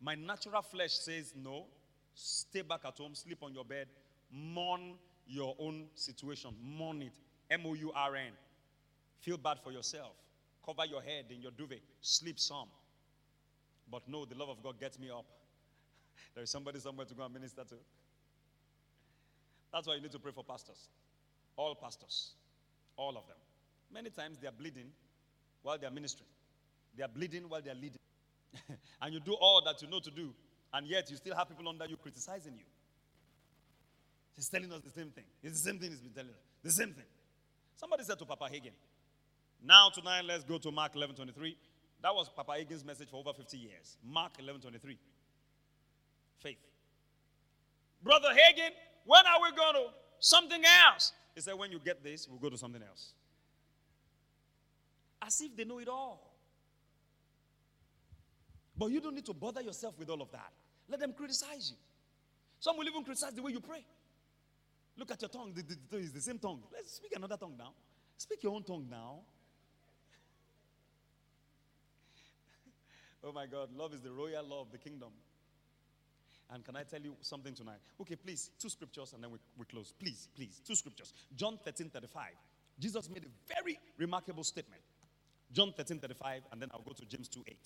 Speaker 1: My natural flesh says, no, stay back at home, sleep on your bed, mourn your own situation, mourn it. M O U R N. Feel bad for yourself. Cover your head in your duvet, sleep some. But no, the love of God gets me up. There is somebody somewhere to go and minister to. That's why you need to pray for pastors. All pastors. All of them. Many times they are bleeding while they are ministering. They are bleeding while they are leading. and you do all that you know to do, and yet you still have people under you criticizing you. He's telling us the same thing. It's the same thing he's been telling us. The same thing. Somebody said to Papa Hagin, now tonight let's go to Mark 11 23. That was Papa Hagin's message for over 50 years. Mark 11 23 faith. Brother Hagin, when are we going to something else? He said, when you get this, we'll go to something else. As if they know it all. But you don't need to bother yourself with all of that. Let them criticize you. Some will even criticize the way you pray. Look at your tongue. It's the same tongue. Let's speak another tongue now. Speak your own tongue now. oh my God, love is the royal law of the kingdom. And can I tell you something tonight? Okay, please, two scriptures and then we, we close. Please, please, two scriptures. John 13 35. Jesus made a very remarkable statement. John 13 35, and then I'll go to James 2 8.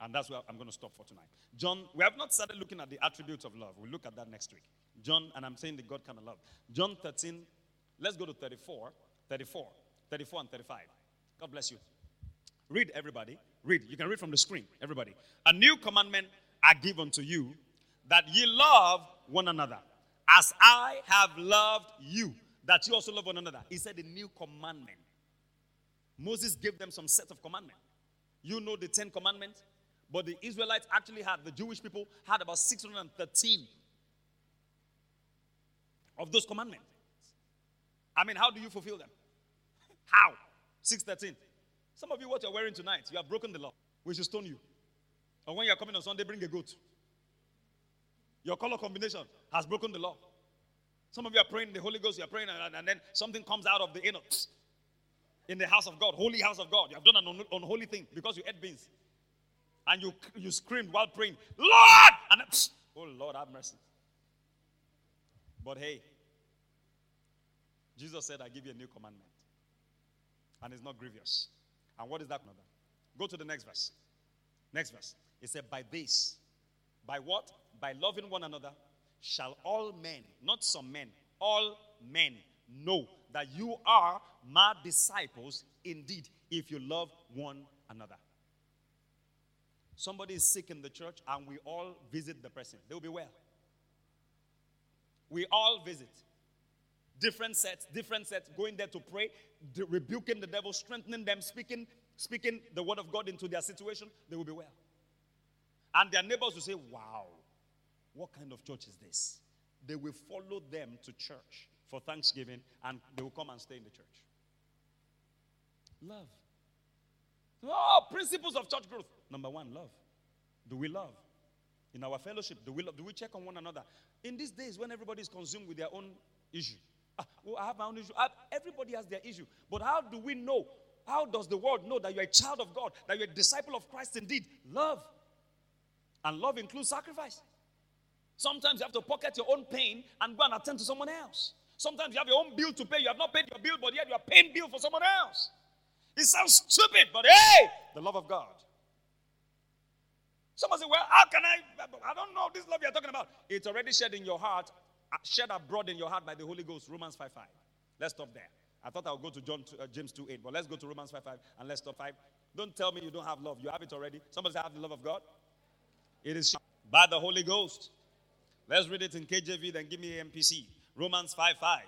Speaker 1: And that's where I'm going to stop for tonight. John, we have not started looking at the attributes of love. We'll look at that next week. John, and I'm saying the God kind of love. John 13, let's go to 34, 34, 34 and 35. God bless you. Read, everybody. Read. You can read from the screen, everybody. A new commandment I give unto you that ye love one another as I have loved you, that you also love one another. He said a new commandment. Moses gave them some set of commandments. You know the Ten Commandments, but the Israelites actually had, the Jewish people had about 613 of those commandments. I mean, how do you fulfill them? How? 613. Some of you, what you're wearing tonight, you have broken the law. We should stone you. Or when you're coming on Sunday, bring a goat. Your color combination has broken the law. Some of you are praying the Holy Ghost, you're praying, and, and then something comes out of the inner in the house of God, holy house of God. You have done an un- unholy thing because you ate beans. And you, you screamed while praying, Lord! And oh, Lord, have mercy. But hey, Jesus said, I give you a new commandment. And it's not grievous. And what is that commandment? Go to the next verse. Next verse. It said, By this, by what? By loving one another, shall all men, not some men, all men know that you are my disciples indeed if you love one another. Somebody is sick in the church and we all visit the person, they will be well. We all visit. Different sets, different sets, going there to pray, rebuking the devil, strengthening them, speaking, speaking the word of God into their situation, they will be well. And their neighbors will say, Wow, what kind of church is this? They will follow them to church for Thanksgiving and they will come and stay in the church. Love. Oh, principles of church growth. Number one, love. Do we love? In our fellowship, do we love? Do we check on one another? In these days when everybody is consumed with their own issue, ah, well, I have my own issue. I, everybody has their issue. But how do we know? How does the world know that you're a child of God, that you're a disciple of Christ indeed? Love. And love includes sacrifice. Sometimes you have to pocket your own pain and go and attend to someone else. Sometimes you have your own bill to pay. You have not paid your bill, but yet you are paying bill for someone else. It sounds stupid, but hey, the love of God. Someone say, Well, how can I? I don't know this love you're talking about. It's already shed in your heart, uh, shed abroad in your heart by the Holy Ghost. Romans 5 5. Let's stop there. I thought I would go to John uh, James 2 8, but let's go to Romans 5 5 and let's stop 5. Don't tell me you don't have love. You have it already. Somebody say, I have the love of God. It is by the Holy Ghost. Let's read it in KJV, then give me AMPC. Romans 5 5.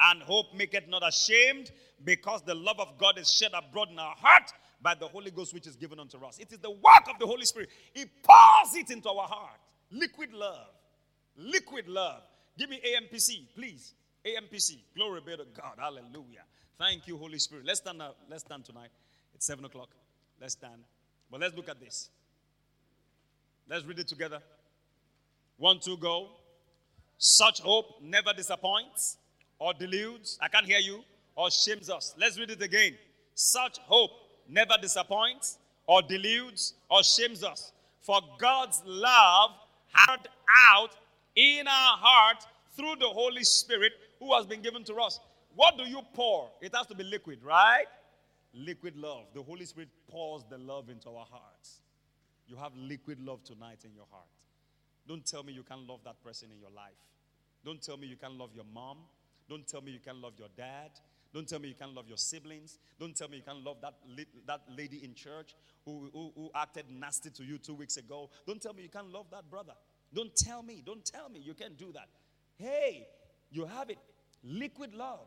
Speaker 1: And hope maketh not ashamed, because the love of God is shed abroad in our heart by the Holy Ghost which is given unto us. It is the work of the Holy Spirit. He pours it into our heart. Liquid love. Liquid love. Give me AMPC, please. AMPC. Glory be to God. Hallelujah. Thank you, Holy Spirit. Let's stand up. Let's stand tonight. It's seven o'clock. Let's stand. But let's look at this. Let's read it together. One, two, go. Such hope never disappoints or deludes. I can't hear you. Or shames us. Let's read it again. Such hope never disappoints or deludes or shames us. For God's love poured out in our heart through the Holy Spirit who has been given to us. What do you pour? It has to be liquid, right? Liquid love. The Holy Spirit pours the love into our hearts. You have liquid love tonight in your heart. Don't tell me you can't love that person in your life. Don't tell me you can't love your mom. Don't tell me you can't love your dad. Don't tell me you can't love your siblings. Don't tell me you can't love that, that lady in church who, who, who acted nasty to you two weeks ago. Don't tell me you can't love that brother. Don't tell me. Don't tell me you can't do that. Hey, you have it. Liquid love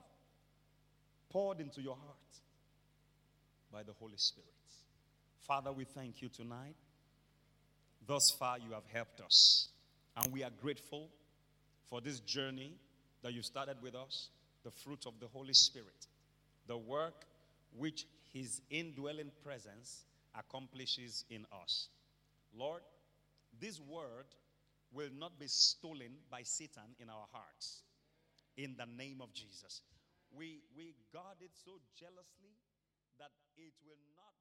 Speaker 1: poured into your heart by the Holy Spirit. Father, we thank you tonight. Thus far, you have helped us. And we are grateful for this journey that you started with us, the fruit of the Holy Spirit, the work which His indwelling presence accomplishes in us. Lord, this word will not be stolen by Satan in our hearts. In the name of Jesus. We, we guard it so jealously that it will not.